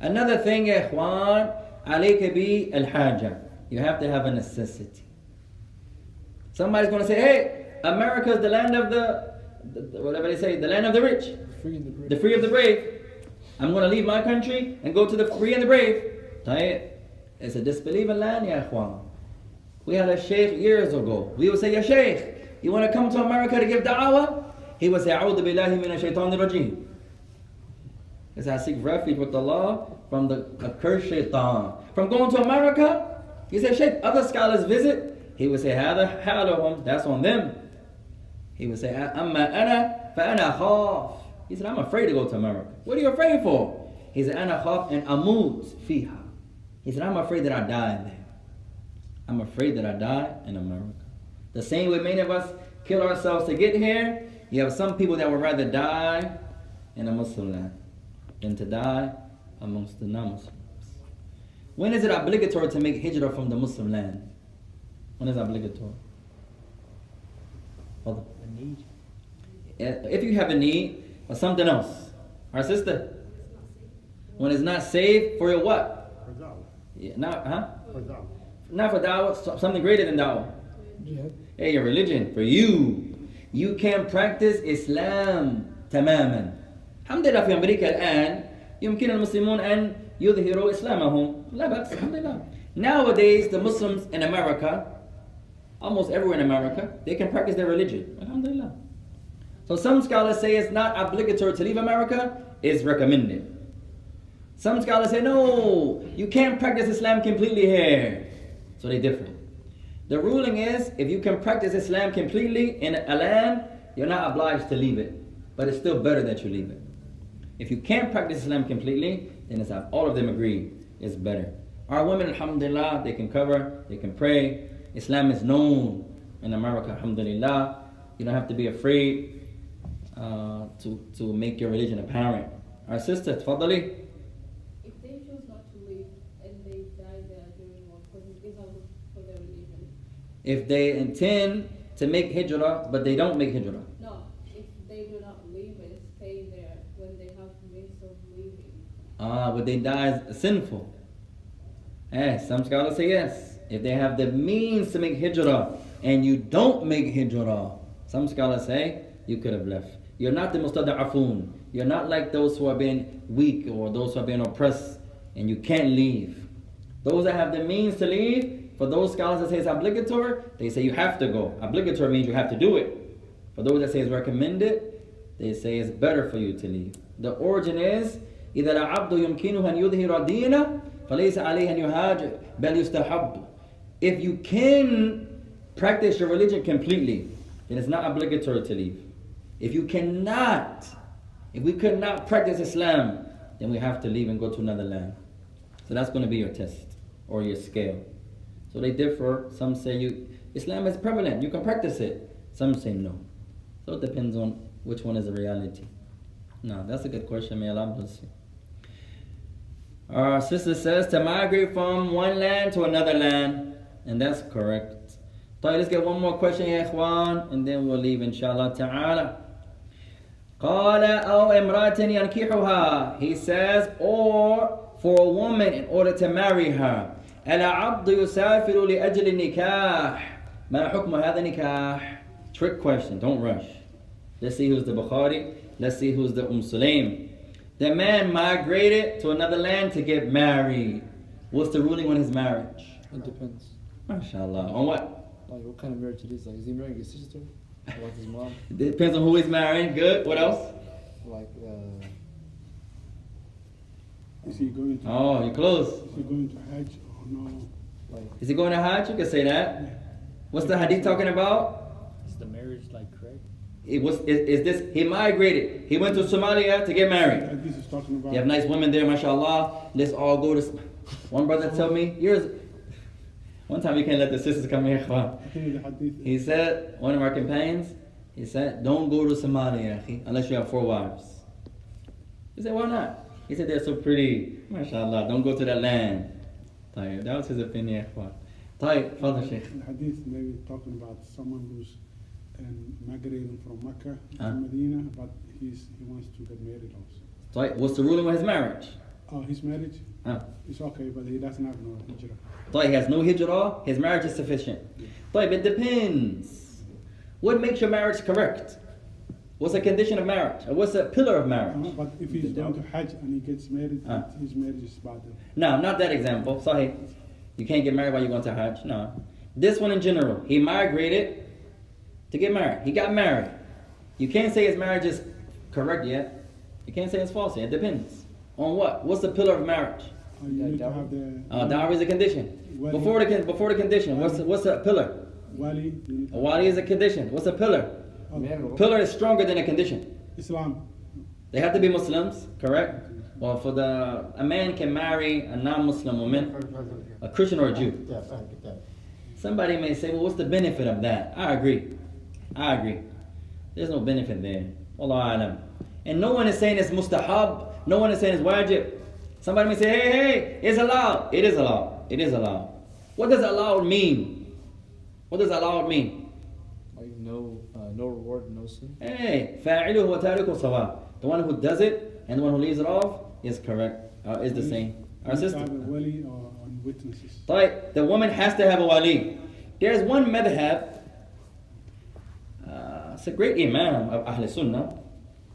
Another thing, ikhwan, alayka bi al You have to have a necessity. Somebody's going to say, hey, America is the land of the, the, whatever they say, the land of the rich, the free, the brave. The free of the brave. I'm going to leave my country and go to the free and the brave. It's a disbelieving land, ya ikhwan. We had a sheikh years ago. We would say, ya sheikh, you want to come to America to give da'wah? he would say, A'udhu billahi shaitan rajim. He said, I seek refuge with Allah from the accursed shaitan. From going to America, he said, Shaykh, other scholars visit. He would say, Hada halahum, that's on them. He would say, Amma ana fa'ana khaf. He said, I'm afraid to go to America. What are you afraid for? He said, Ana khaf and amut fiha. He said, I'm afraid that I die in there. I'm afraid that I die in America. The same way many of us kill ourselves to get here, you have some people that would rather die in a Muslim land than to die amongst the non-Muslims. When is it obligatory to make hijrah from the Muslim land? When is it obligatory? Hold on. The need. If you have a need or something else, our sister, when it's not safe for your what? for da'wah Yeah, not, huh? for da'wah Not for da'wah, something greater than da'wah. Jihad. Hey, your religion, for you You can practice Islam تماما. الحمد لله في أمريكا الآن يمكن المسلمون أن يظهروا إسلامهم. لا بأس الحمد لله. Nowadays, the Muslims in America, almost everywhere in America, they can practice their religion. Alhamdulillah. So some scholars say it's not obligatory to leave America, it's recommended. Some scholars say, no, you can't practice Islam completely here. So they differ. The ruling is if you can practice Islam completely in a land, you're not obliged to leave it. But it's still better that you leave it. If you can't practice Islam completely, then it's all of them agree it's better. Our women, alhamdulillah, they can cover, they can pray. Islam is known in America, alhamdulillah. You don't have to be afraid uh, to, to make your religion apparent. Our sister, tfadali. If they choose not to leave and they die there during war, because it's not good for their religion. If they intend to make hijrah, but they don't make hijrah. No, if they do not leave and stay there when they have means of leaving. Ah, would they die sinful? Eh, some scholars say yes. If they have the means to make hijrah and you don't make hijrah, some scholars say you could have left. You're not the mustada'afun. You're not like those who are being weak or those who are being oppressed and you can't leave. Those that have the means to leave, for those scholars that say it's obligatory, they say you have to go. Obligatory means you have to do it. For those that say it's recommended, they say it's better for you to leave. The origin is إذا العبد يمكنه أن يظهر دينه فليس عليه أن يهاجر بل يستحب. If you can practice your religion completely, then it's not obligatory to leave. If you cannot, if we could not practice Islam, then we have to leave and go to another land. So that's going to be your test or your scale. So they differ. Some say you Islam is prevalent, you can practice it. Some say no. So it depends on which one is the reality. No, that's a good question. May Allah bless you. Our sister says to migrate from one land to another land, and that's correct. طيب, let's get one more question, ya ikhwan, and then we'll leave, inshallah ta'ala. قال أو امرأة ينكحها He says, or for a woman in order to marry her. العبد يسافر لأجل النكاح ما حكم هذا النكاح Trick question, don't rush. Let's see who's the Bukhari. Let's see who's the Umm Sulaim. The man migrated to another land to get married. What's the ruling on his marriage? It depends. MashaAllah. On what? Like what kind of marriage it is. Like is he marrying his sister? Or like his mom? It depends on who he's marrying. Good. What else? Like uh, Is he going to? Oh, you close. Is he going to Hajj or no? like Is he going to Hajj? You can say that. What's the hadith talking about? Is the marriage like correct? It was is, is this he migrated. He went to Somalia to get married. That this is talking about. You have nice women there, mashallah. Let's all go to one brother tell me, yours one time you can't let the sisters come here. ikhwan. I think the hadith. He said, one of our companions, he said, don't go to Somalia unless you have four wives. He said, why not? He said, they're so pretty. Mashallah, don't go to that land. طيب, that was his opinion. ikhwan. طيب, Father Sheikh. The hadith maybe talking about someone who's um, migrating from Mecca to Ah. Medina, but he's he wants to get married also. طيب, what's the ruling of his marriage? Oh, his marriage Ah. is okay, but he doesn't have no hijrah. طيب, he has no hijrah, his marriage is sufficient. طيب, it depends. What makes your marriage correct? What's the condition of marriage? What's the pillar of marriage? Uh, but if he's going to Hajj and he gets married, Ah. his marriage is bad. No, not that example. Sorry. You can't get married while you're going to Hajj. No. This one in general. He migrated to get married. He got married. You can't say his marriage is correct yet. You can't say it's false yet. It depends. On what? What's the pillar of marriage? Uh, dowry. Uh, dowry is a condition. Wali. Before the before the condition, what's the, what's the pillar? wali. A wali is a condition. What's a pillar? Pillar is stronger than a condition. Islam. They have to be Muslims, correct? Well, for the a man can marry a non-Muslim woman, a Christian or a Jew. Somebody may say, well, what's the benefit of that? I agree. I agree. There's no benefit there. Allah alam. And no one is saying it's mustahab. No one is saying it's wajib. Somebody may say, hey, hey, it's allowed. It is allowed. It is allowed. What does allowed mean? What does allowed mean? like no uh, no reward, no sin. Hey, فاعله وتاركه سواء. The one who does it and the one who leaves it off is correct. Uh, is the same. Our You need to sister. have a wali or on witnesses. طيب, the woman has to have a wali. There's one madhab, uh, it's a great imam of Ahl Sunnah,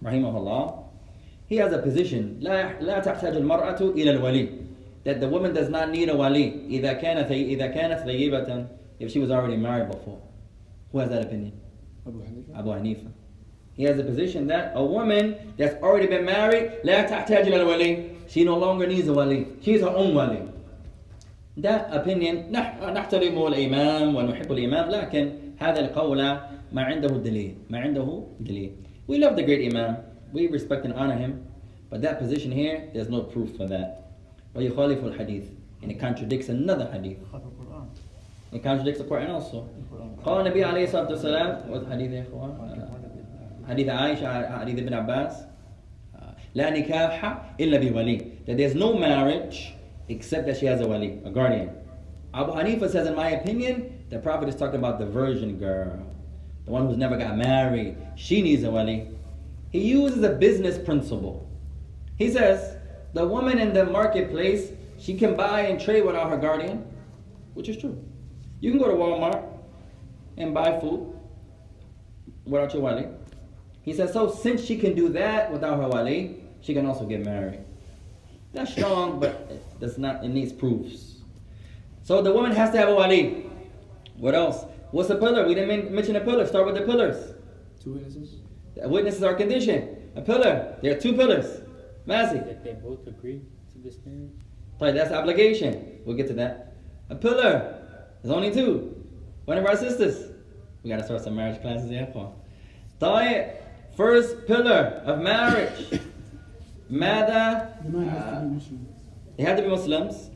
rahimahullah. He has a position, لا, لا تحتاج المرأة إلى الولي. That the woman does not need a wali إذا كانت إذا كانت ثيبة if she was already married before. Who has that opinion? Abu Hanifa. Abu Hanifa. He has a position that a woman that's already been married, لا تحتاج إلى الولي. She no longer needs a wali. She's her own wali. ده opinion نح- نحترم الإمام ونحب الإمام لكن هذا القول ما عنده دليل ما عنده دليل We love the great Imam. We respect and honor him. But that position here, there's no proof for that. ويخالف الحديث. And it contradicts another hadith. خلف القرآن It contradicts the Quran also. القرآن قال النبي عليه الصلاة والسلام what حديث يا إخوان حديث عائشة حديث ابن عباس لا نكاح إلا بولي that there's no marriage except that she has a wali a guardian Abu Hanifa says in my opinion the Prophet is talking about the virgin girl the one who's never got married she needs a wali he uses a business principle he says the woman in the marketplace she can buy and trade without her guardian which is true you can go to Walmart and buy food without your wali He says, so since she can do that without her wali, she can also get married. That's strong, but it does not. It needs proofs. So the woman has to have a wali. What else? What's a pillar? We didn't mention a pillar. Start with the pillars. Two witnesses. The witnesses are condition. A pillar. There are two pillars. Mazi. That they both agree to this marriage. Right, that's obligation. We'll get to that. A pillar. There's only two. One of our sisters. We gotta start some marriage classes, yeah, Paul. Diet, first pillar of marriage. Mada. Uh, they have to be uh, Muslims.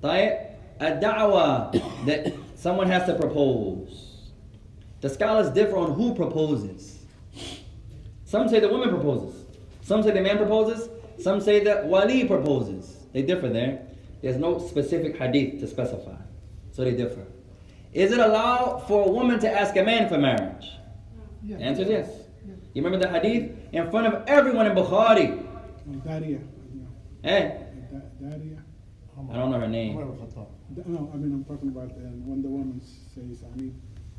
Diet, a da'wah that someone has to propose. The scholars differ on who proposes. Some say the woman proposes. Some say the man proposes. Some say that wali proposes. They differ there. There's no specific hadith to specify. So they differ. Is it allowed for a woman to ask a man for marriage? Yeah. The answer is yes. Yeah. You remember the hadith? In front of everyone in Bukhari. Daria. Eh? Hey. Daria. I don't know her name. No, I mean, I'm talking about uh, when the woman says, I need,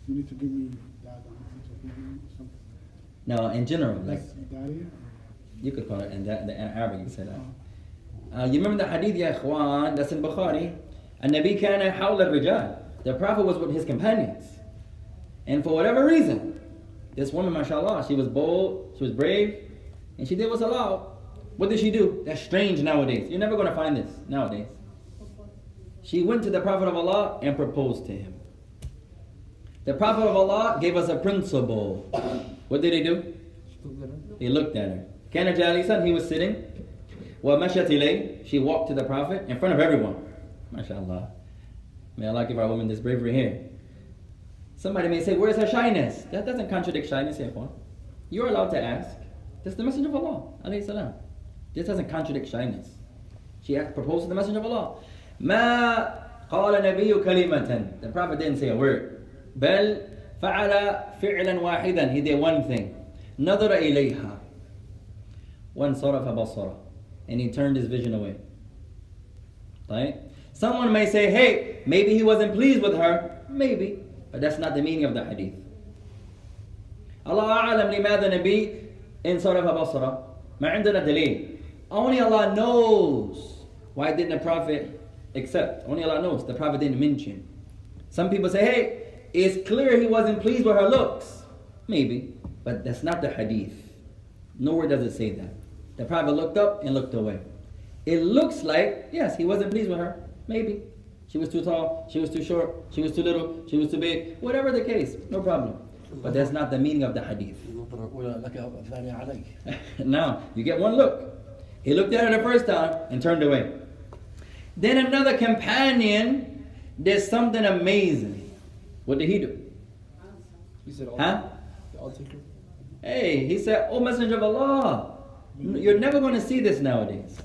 you need to give me that, I need to give me something. No, in general. Like, Daria? You could call it, in, that, in Arabic you say that. Uh-huh. Uh, you remember the hadith, ya ikhwan, that's in Bukhari? النبي كان حول الرجال. The Prophet was with his companions. And for whatever reason, this woman, mashallah, she was bold, she was brave, and she did what's allowed. What did she do? That's strange nowadays. You're never going to find this nowadays. She went to the Prophet of Allah and proposed to him. The Prophet of Allah gave us a principle. What did he do? He looked at her. كان جالسا, he was sitting. ومشت إليه, she walked to the Prophet in front of everyone. MashaAllah. May Allah give our women this bravery here. Somebody may say, where's her shyness? That doesn't contradict shyness, Ikhwan. You're allowed to ask. This is the Messenger of Allah, alayhi salam. This doesn't contradict shyness. She asked, proposed to the Messenger of Allah. ما قال نبي كلمة. The Prophet didn't say a word. بل فعل فعلا واحدا. He did one thing. نظر إليها. وانصرف بصره. And he turned his vision away. Right? Someone may say, hey, maybe he wasn't pleased with her. Maybe. But that's not the meaning of the hadith. الله أعلم لماذا نبي انصرف بصره. ما عندنا دليل. Only Allah knows. Why didn't the Prophet accept? Only Allah knows. The Prophet didn't mention. Some people say, hey, it's clear he wasn't pleased with her looks. Maybe. But that's not the hadith. Nowhere does it say that. The Prophet looked up and looked away. It looks like, yes, he wasn't pleased with her. Maybe. She was too tall, she was too short, she was too little, she was too big, whatever the case, no problem. But that's not the meaning of the hadith. now, you get one look. He looked at her the first time and turned away. Then another companion did something amazing. What did he do? He said, huh? Hey, he said, Oh, Messenger of Allah, you're never going to see this nowadays.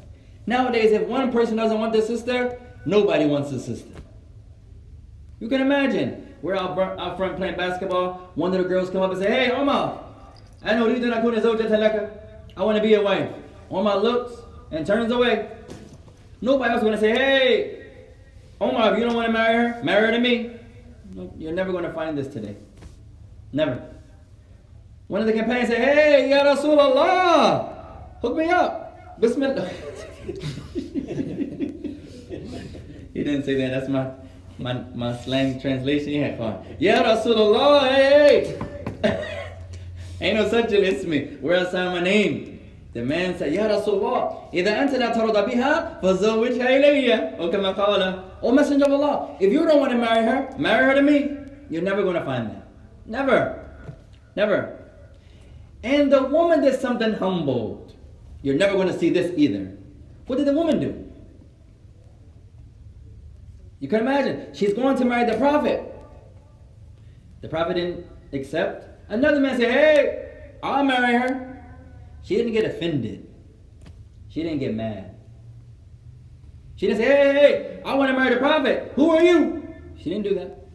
Nowadays, if one person doesn't want their sister, Nobody wants a sister. You can imagine. We're out, out front playing basketball. One of the girls come up and say, Hey, Omar, I know you I want to be your wife. Omar looks and turns away. Nobody else is going to say, Hey, Omar, if you don't want to marry her, marry her to me. You're never going to find this today. Never. One of the companions say, Hey, Ya Rasulullah, hook me up. Bismillah. he didn't say that. That's my my, my slang translation. Yeah, come on. Ya Rasulullah, hey, hey. Ain't no such an ismi. Where else am my name? The man said, Ya Rasulullah, إذا أنت لا ترضى بها فزوجها إلي. Or كما قال, O Messenger of Allah, if you don't want to marry her, marry her to me. You're never going to find that. Never. Never. And the woman did something humbled. You're never going to see this either. What did the woman do? You can imagine. She's going to marry the prophet. The prophet didn't accept. Another man said, Hey, I'll marry her. She didn't get offended. She didn't get mad. She didn't say, Hey, hey, hey, I want to marry the prophet. Who are you? She didn't do that.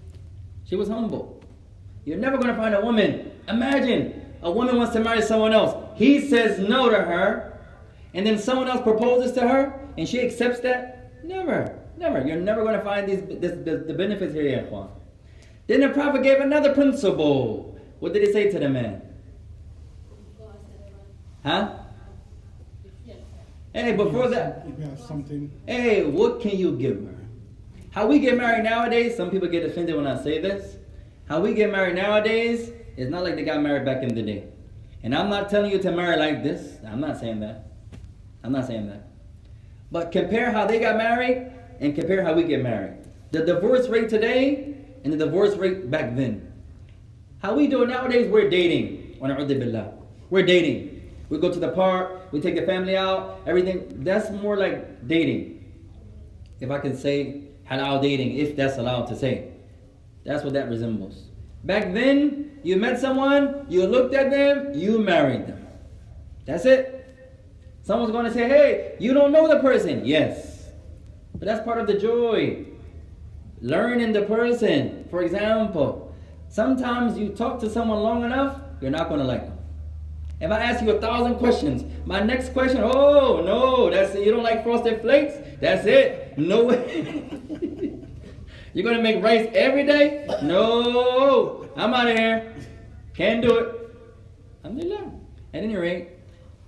She was humble. You're never going to find a woman. Imagine a woman wants to marry someone else. He says no to her, and then someone else proposes to her, and she accepts that. Never, Never. You're never going to find these this, the benefits here, Ikhwan. Then the Prophet gave another principle. What did he say to the man? Huh? Hey, before that, something. Hey, what can you give her? How we get married nowadays, some people get offended when I say this. How we get married nowadays is not like they got married back in the day. And I'm not telling you to marry like this. I'm not saying that. I'm not saying that. But compare how they got married and compare how we get married. The divorce rate today and the divorce rate back then. How we do it nowadays, we're dating. We're dating. We go to the park, we take the family out, everything. That's more like dating. If I can say halal dating, if that's allowed to say. That's what that resembles. Back then, you met someone, you looked at them, you married them. That's it. Someone's going to say, hey, you don't know the person. Yes. But that's part of the joy. Learning the person. For example, sometimes you talk to someone long enough, you're not going to like them. If I ask you a thousand questions, my next question, oh no, that's. You don't like frosted flakes? That's it. No way. you're gonna make rice every day? No, I'm out of here. Can't do it. Alhamdulillah. At any rate,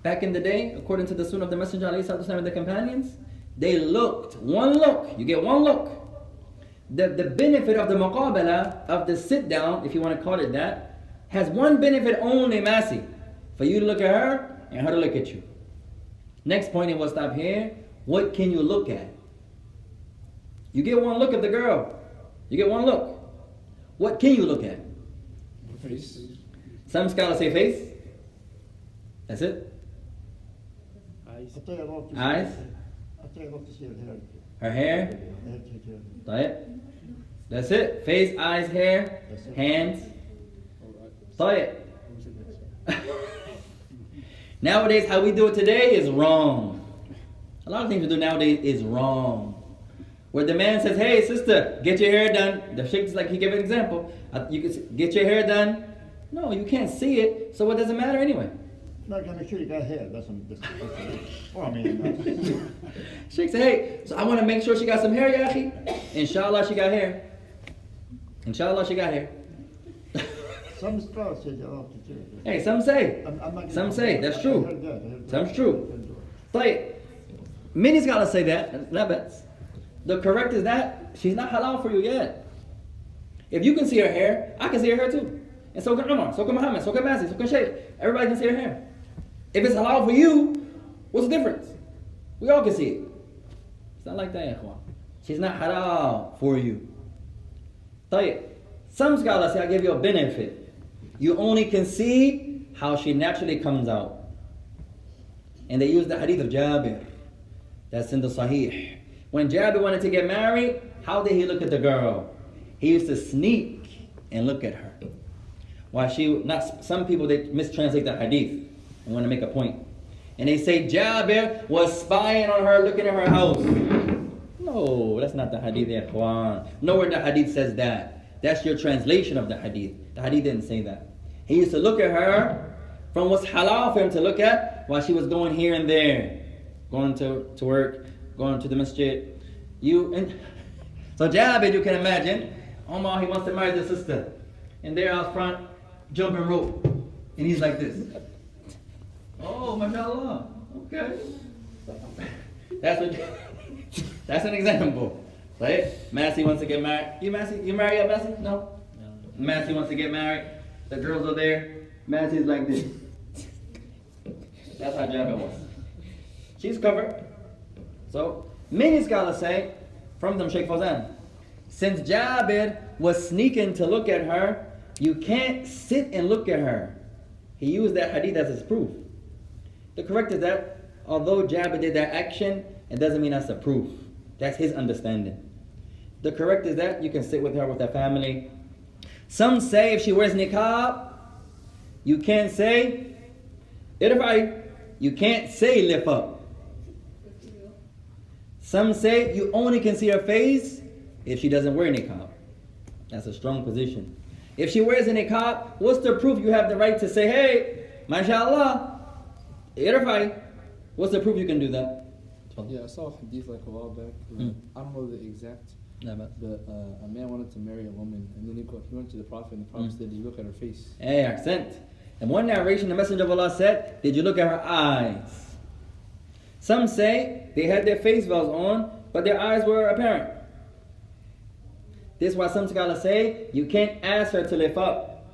back in the day, according to the Sunnah of the Messenger of and the companions, they looked, one look, you get one look. The, the benefit of the muqabala, of the sit down, if you want to call it that, has one benefit only, Massey. For you to look at her and her to look at you. Next point, and we'll stop here. What can you look at? You get one look at the girl. You get one look. What can you look at? Face. Some scholars say face. That's it. Eyes. Eyes. Her hair. هيك هيك طيب. That's it. Face, eyes, hair, hands. طيب. Nowadays, how we do it today is wrong. A lot of things we do nowadays is wrong. Where the man says, "Hey, sister, get your hair done." The sheikh is like he gave an example. Uh, You can s- get your hair done. No, you can't see it, so what does it matter anyway? Like, I'm sure you got hair. That's, some, that's, that's or I mean, uh, she said, hey, so I want to make sure she got some hair, Yahi. Inshallah, she got hair. Inshallah, she got hair. some scholars say they're off the chair. Hey, some say. I'm, I'm not, some say, that's true. I, I that. Some's true. But many scholars say that. Not bad. The correct is that she's not halal for you yet. If you can see her hair, I can see her hair too. And so can Umar, so can Muhammad, so can Massey, so can Shaykh. Everybody can see her hair. If it's halal for you, what's the difference? We all can see it. It's not like that, ikhwan. She's not halal for you. Tayyip. Some scholars say, I'll give you a benefit. You only can see how she naturally comes out. And they use the hadith of Jabir. That's in the Sahih. When Jabir wanted to get married, how did he look at the girl? He used to sneak and look at her. While she, not some people, they mistranslate the hadith and want to make a point. And they say Jabir was spying on her, looking at her house. No, that's not the hadith, ikhwan. Nowhere the hadith says that. That's your translation of the hadith. The hadith didn't say that. He used to look at her from what's halal for him to look at while she was going here and there, going to, to work, going to the masjid. You and so Jabir, you can imagine, Omar he wants to marry the sister, and there out front, jumping rope, and he's like this. Oh, mashallah. Okay. That's what. That's an example. Right? Massey wants to get married. You Massey? You married yet, Massey? No. no. Massey wants to get married. The girls are there. Massey's like this. That's how Jabir was. She's covered. So many scholars say, from them Sheikh Fawzan, since Jabir was sneaking to look at her, you can't sit and look at her. He used that hadith as his proof. The correct is that although Jabir did that action, it doesn't mean that's a proof. That's his understanding. The correct is that you can sit with her with her family. Some say if she wears niqab, you can't say irfai. You can't say lift up. Some say you only can see her face if she doesn't wear niqab. That's a strong position. If she wears a niqab, what's the proof you have the right to say, hey, mashallah, irfai? What's the proof you can do that? Yeah, I saw a hadith like a while back. Mm. I don't know the exact, No, but- but uh, a man wanted to marry a woman, and then he, he went to the prophet, and the prophet Mm. said, Did "You look at her face." Hey, accent. In one narration, the Messenger of Allah said, Did you look at her eyes? Some say they had their face veils on, but their eyes were apparent. This is why some scholars say you can't ask her to lift up.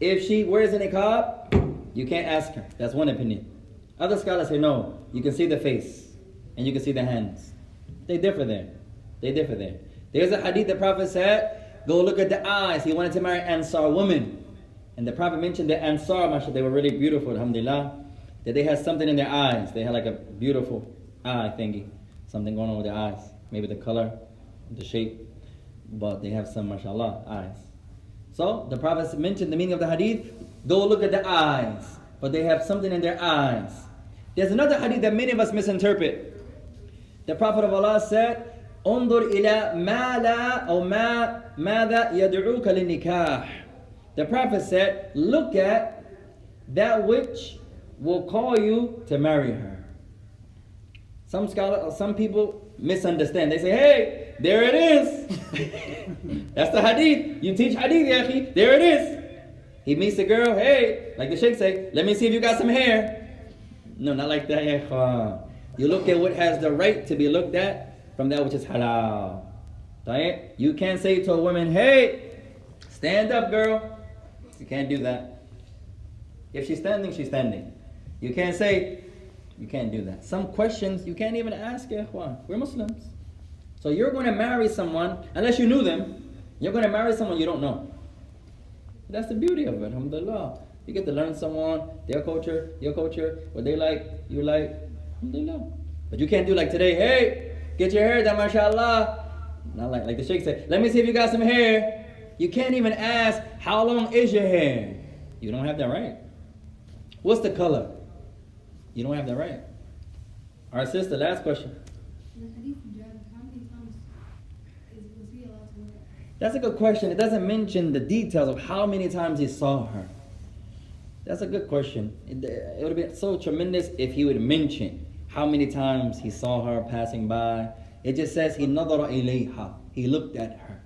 If she wears a niqab, you can't ask her. That's one opinion. Other scholars say no, you can see the face and you can see the hands. They differ there. They differ there. There's a hadith the Prophet said, go look at the eyes. He wanted to marry Ansar women. And the Prophet mentioned the Ansar, mashallah, they were really beautiful, alhamdulillah. That they had something in their eyes. They had like a beautiful eye thingy. Something going on with their eyes. Maybe the color, the shape. But they have some, mashallah, eyes. So the Prophet mentioned the meaning of the hadith. Go look at the eyes. But they have something in their eyes. There's another hadith that many of us misinterpret. The Prophet of Allah said, انظر إلى ما لا أو ما ماذا يدعوك للنكاح. The Prophet said, look at that which will call you to marry her. Some scholars, some people misunderstand. They say, hey, there it is. That's the hadith. You teach hadith, Yahi. There it is. He meets the girl, hey, like the sheikh say, let me see if you got some hair. No, not like that, eh, ya You look at what has the right to be looked at from that which is halal. Right? You can't say to a woman, hey, stand up, girl. You can't do that. If she's standing, she's standing. You can't say, you can't do that. Some questions you can't even ask, eh, ikhwan. We're Muslims. So you're going to marry someone, unless you knew them, you're going to marry someone you don't know. That's the beauty of it, alhamdulillah. You get to learn someone, their culture, your culture, what they like, you like, alhamdulillah. But you can't do like today, hey, get your hair done, mashallah. Not like, like the sheikh said, let me see if you got some hair. You can't even ask, how long is your hair? You don't have that right. What's the color? You don't have that right. Our sister, last question. In the hadith of Jabir, how many times is, was he allowed to look at her? That's a good question. It doesn't mention the details of how many times he saw her. That's a good question. It, it would have been so tremendous if he would mention how many times he saw her passing by. It just says he nadara ilayha. He looked at her.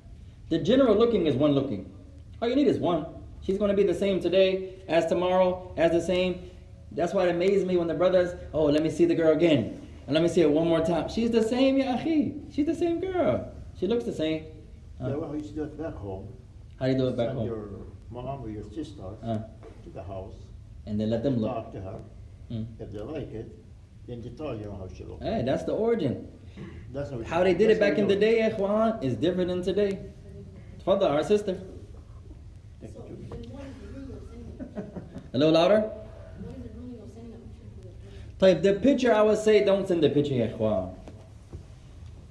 The general looking is one looking. All you need is one. She's going to be the same today as tomorrow, as the same. That's why it amazes me when the brothers, oh, let me see the girl again. And let me see it one more time. She's the same, ya akhi. She's the same girl. She looks the same. Uh, Yeah, well, used to do it back home. how do you do it back Send home? your mom or your sister Uh, to the house, and then let them look. talk to her. Mm. If they like it, then they tell you how she looks. Hey, that's the origin. That's how, we- How they did it that's how back we in the do it. day, Ikhwan, is different than today. Father, our sister. Thank So, you. then what is the ruling of sending a? A little louder. What is the ruling of sending a picture to the Type the picture. I would say don't send the picture, Ikhwan.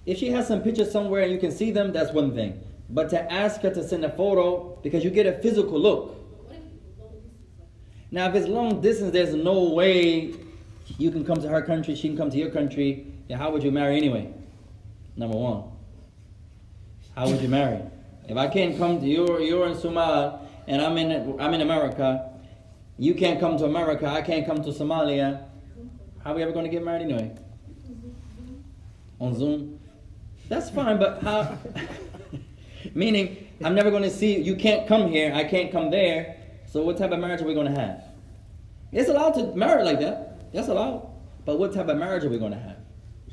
If she has some pictures somewhere and you can see them, that's one thing. But to ask her to send a photo because you get a physical look. What if it's long distance? Now, if it's long distance, there's no way you can come to her country, she can come to your country. Then how would you marry anyway? Number one. How would you marry? If I can't come to you're you're in Somalia and I'm in I'm in America, you can't come to America, I can't come to Somalia. How are we ever going to get married anyway? On Zoom? That's fine, but how? Meaning, I'm never going to see you. You can't come here. I can't come there. So, what type of marriage are we going to have? It's allowed to marry like that. That's allowed. But what type of marriage are we going to have?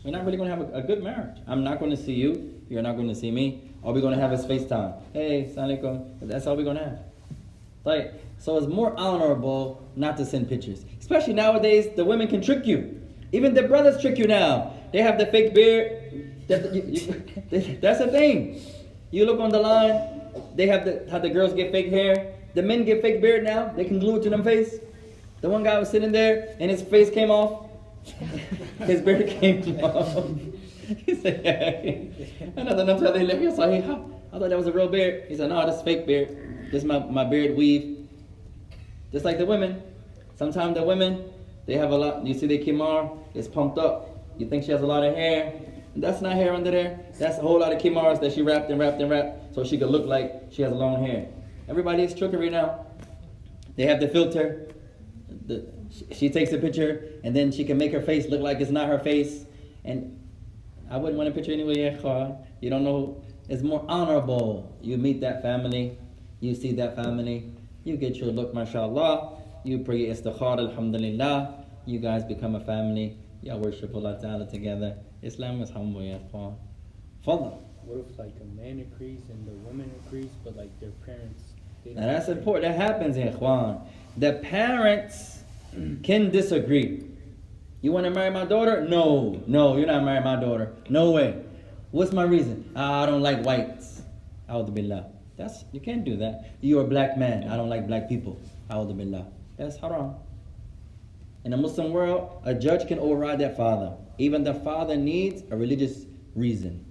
We're not really going to have a, a good marriage. I'm not going to see you. You're not going to see me. All we're going to have is FaceTime. Hey, assalamu. That's all we're going to have. Like, so it's more honorable not to send pictures. Especially nowadays, the women can trick you. Even the brothers trick you now. They have the fake beard. That- you- you- That's the thing. You look on the line, they have the how the girls get fake hair. The men get fake beard now. They can glue it to them face. The one guy was sitting there and his face came off. his beard came off. he said, "Another number I thought that was a real beard. He said, no, this is fake beard. This is my, my beard weave. Just like the women. Sometimes the women, they have a lot, you see the khimar, it's pumped up. You think she has a lot of hair. That's not hair under there. That's a whole lot of khimars that she wrapped and wrapped and wrapped so she could look like she has long hair. Everybody is trickery now. They have the filter. The, she- takes a picture and then she can make her face look like it's not her face. And I wouldn't want a picture anyway. You don't know. It's more honorable. You meet that family, you see that family, you get your look, mashallah. You pray istikhara, alhamdulillah. You guys become a family. Y'all worship Allah Ta'ala together. Islam is humble, ya. Fadl. What if like a man agrees and the woman agrees, but like their parents? Now that's important. That happens, in ikhwan. The parents can disagree. You want to marry my daughter? No, no, you're not marrying my daughter. No way. What's my reason? "Ah, I don't like whites. Billah. That's you can't do that. You're a black man. I don't like black people. Billah. That's haram. In the Muslim world, a judge can override that father. Even the father needs a religious reason.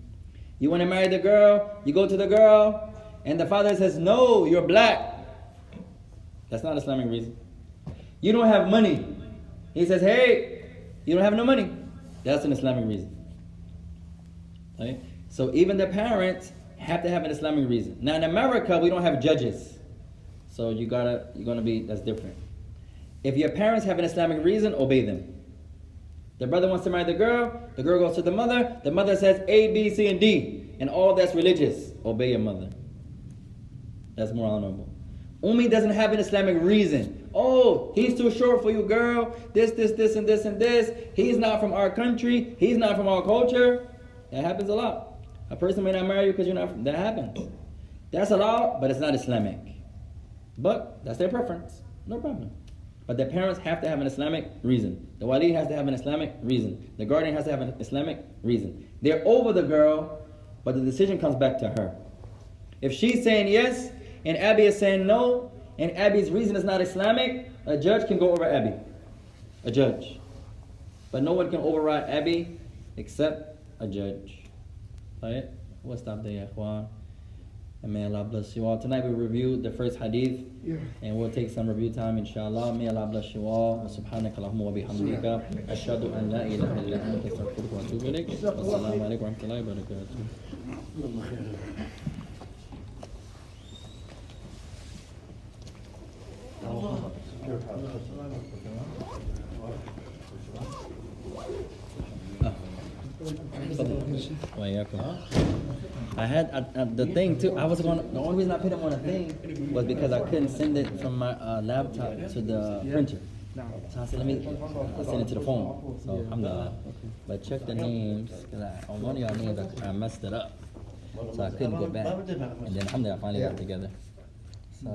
You want to marry the girl, you go to the girl, and the father says, No, you're black. That's not Islamic reason. You don't have money. He says, Hey, you don't have no money. That's an Islamic reason. Right? So even the parents have to have an Islamic reason. Now in America, we don't have judges. So you gotta you're gonna be that's different. If your parents have an Islamic reason, obey them. The brother wants to marry the girl, the girl goes to the mother, the mother says A, B, C, and D, and all that's religious. Obey your mother. That's more honorable. Umi doesn't have an Islamic reason. Oh, he's too short for you, girl. This, this, this, and this, and this. He's not from our country. He's not from our culture. That happens a lot. A person may not marry you because you're not from. That happens. That's a allowed, but it's not Islamic. But that's their preference. No problem. But the parents have to have an Islamic reason. The wali has to have an Islamic reason. The guardian has to have an Islamic reason. They're over the girl, but the decision comes back to her. If she's saying yes and Abi is saying no, and Abi's reason is not Islamic, a judge can go over Abi. A judge. But no one can override Abi except a judge. Right? What's up, stop there, Ikhwan. And may Allah bless you all. Tonight we review the first hadith. Yeah. And we'll take some review time, inshallah. May Allah bless you all. سبحانك اللهم وبحمدك أشهد أن لا إله إلا أنت أستغفرك وأتوب إليك. والسلام عليكم ورحمة I had uh, uh, the thing too. I was going. The only reason I put it on a thing was because I couldn't send it from my uh, laptop to the printer. So I said, let me send it to the phone. So I'm not. But check the names because on one of y'all names I, I messed it up, so I couldn't go back. And then I'm there. I finally got together and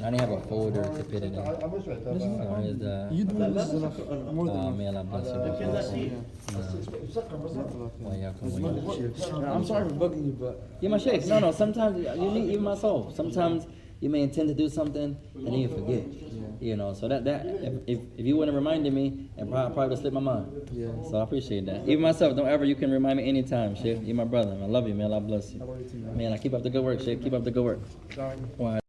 I only have a folder to put it in. There is the You do this more than uh, may Allah bless you. I'm sorry for bugging you, but Yeah, my sheikh. No, no. Sometimes you need even my soul. Sometimes you may intend to do something and then you forget. You know, so that that if, if, if you wouldn't have reminded me, it probably, probably would slip my mind. Yeah. So I appreciate that. Even myself, don't ever. You can remind me anytime, sheikh. You're my brother. I love you, man. Allah bless you. I love you too, man. I keep up the good work, sheikh. Keep up the good work. Sorry. Why?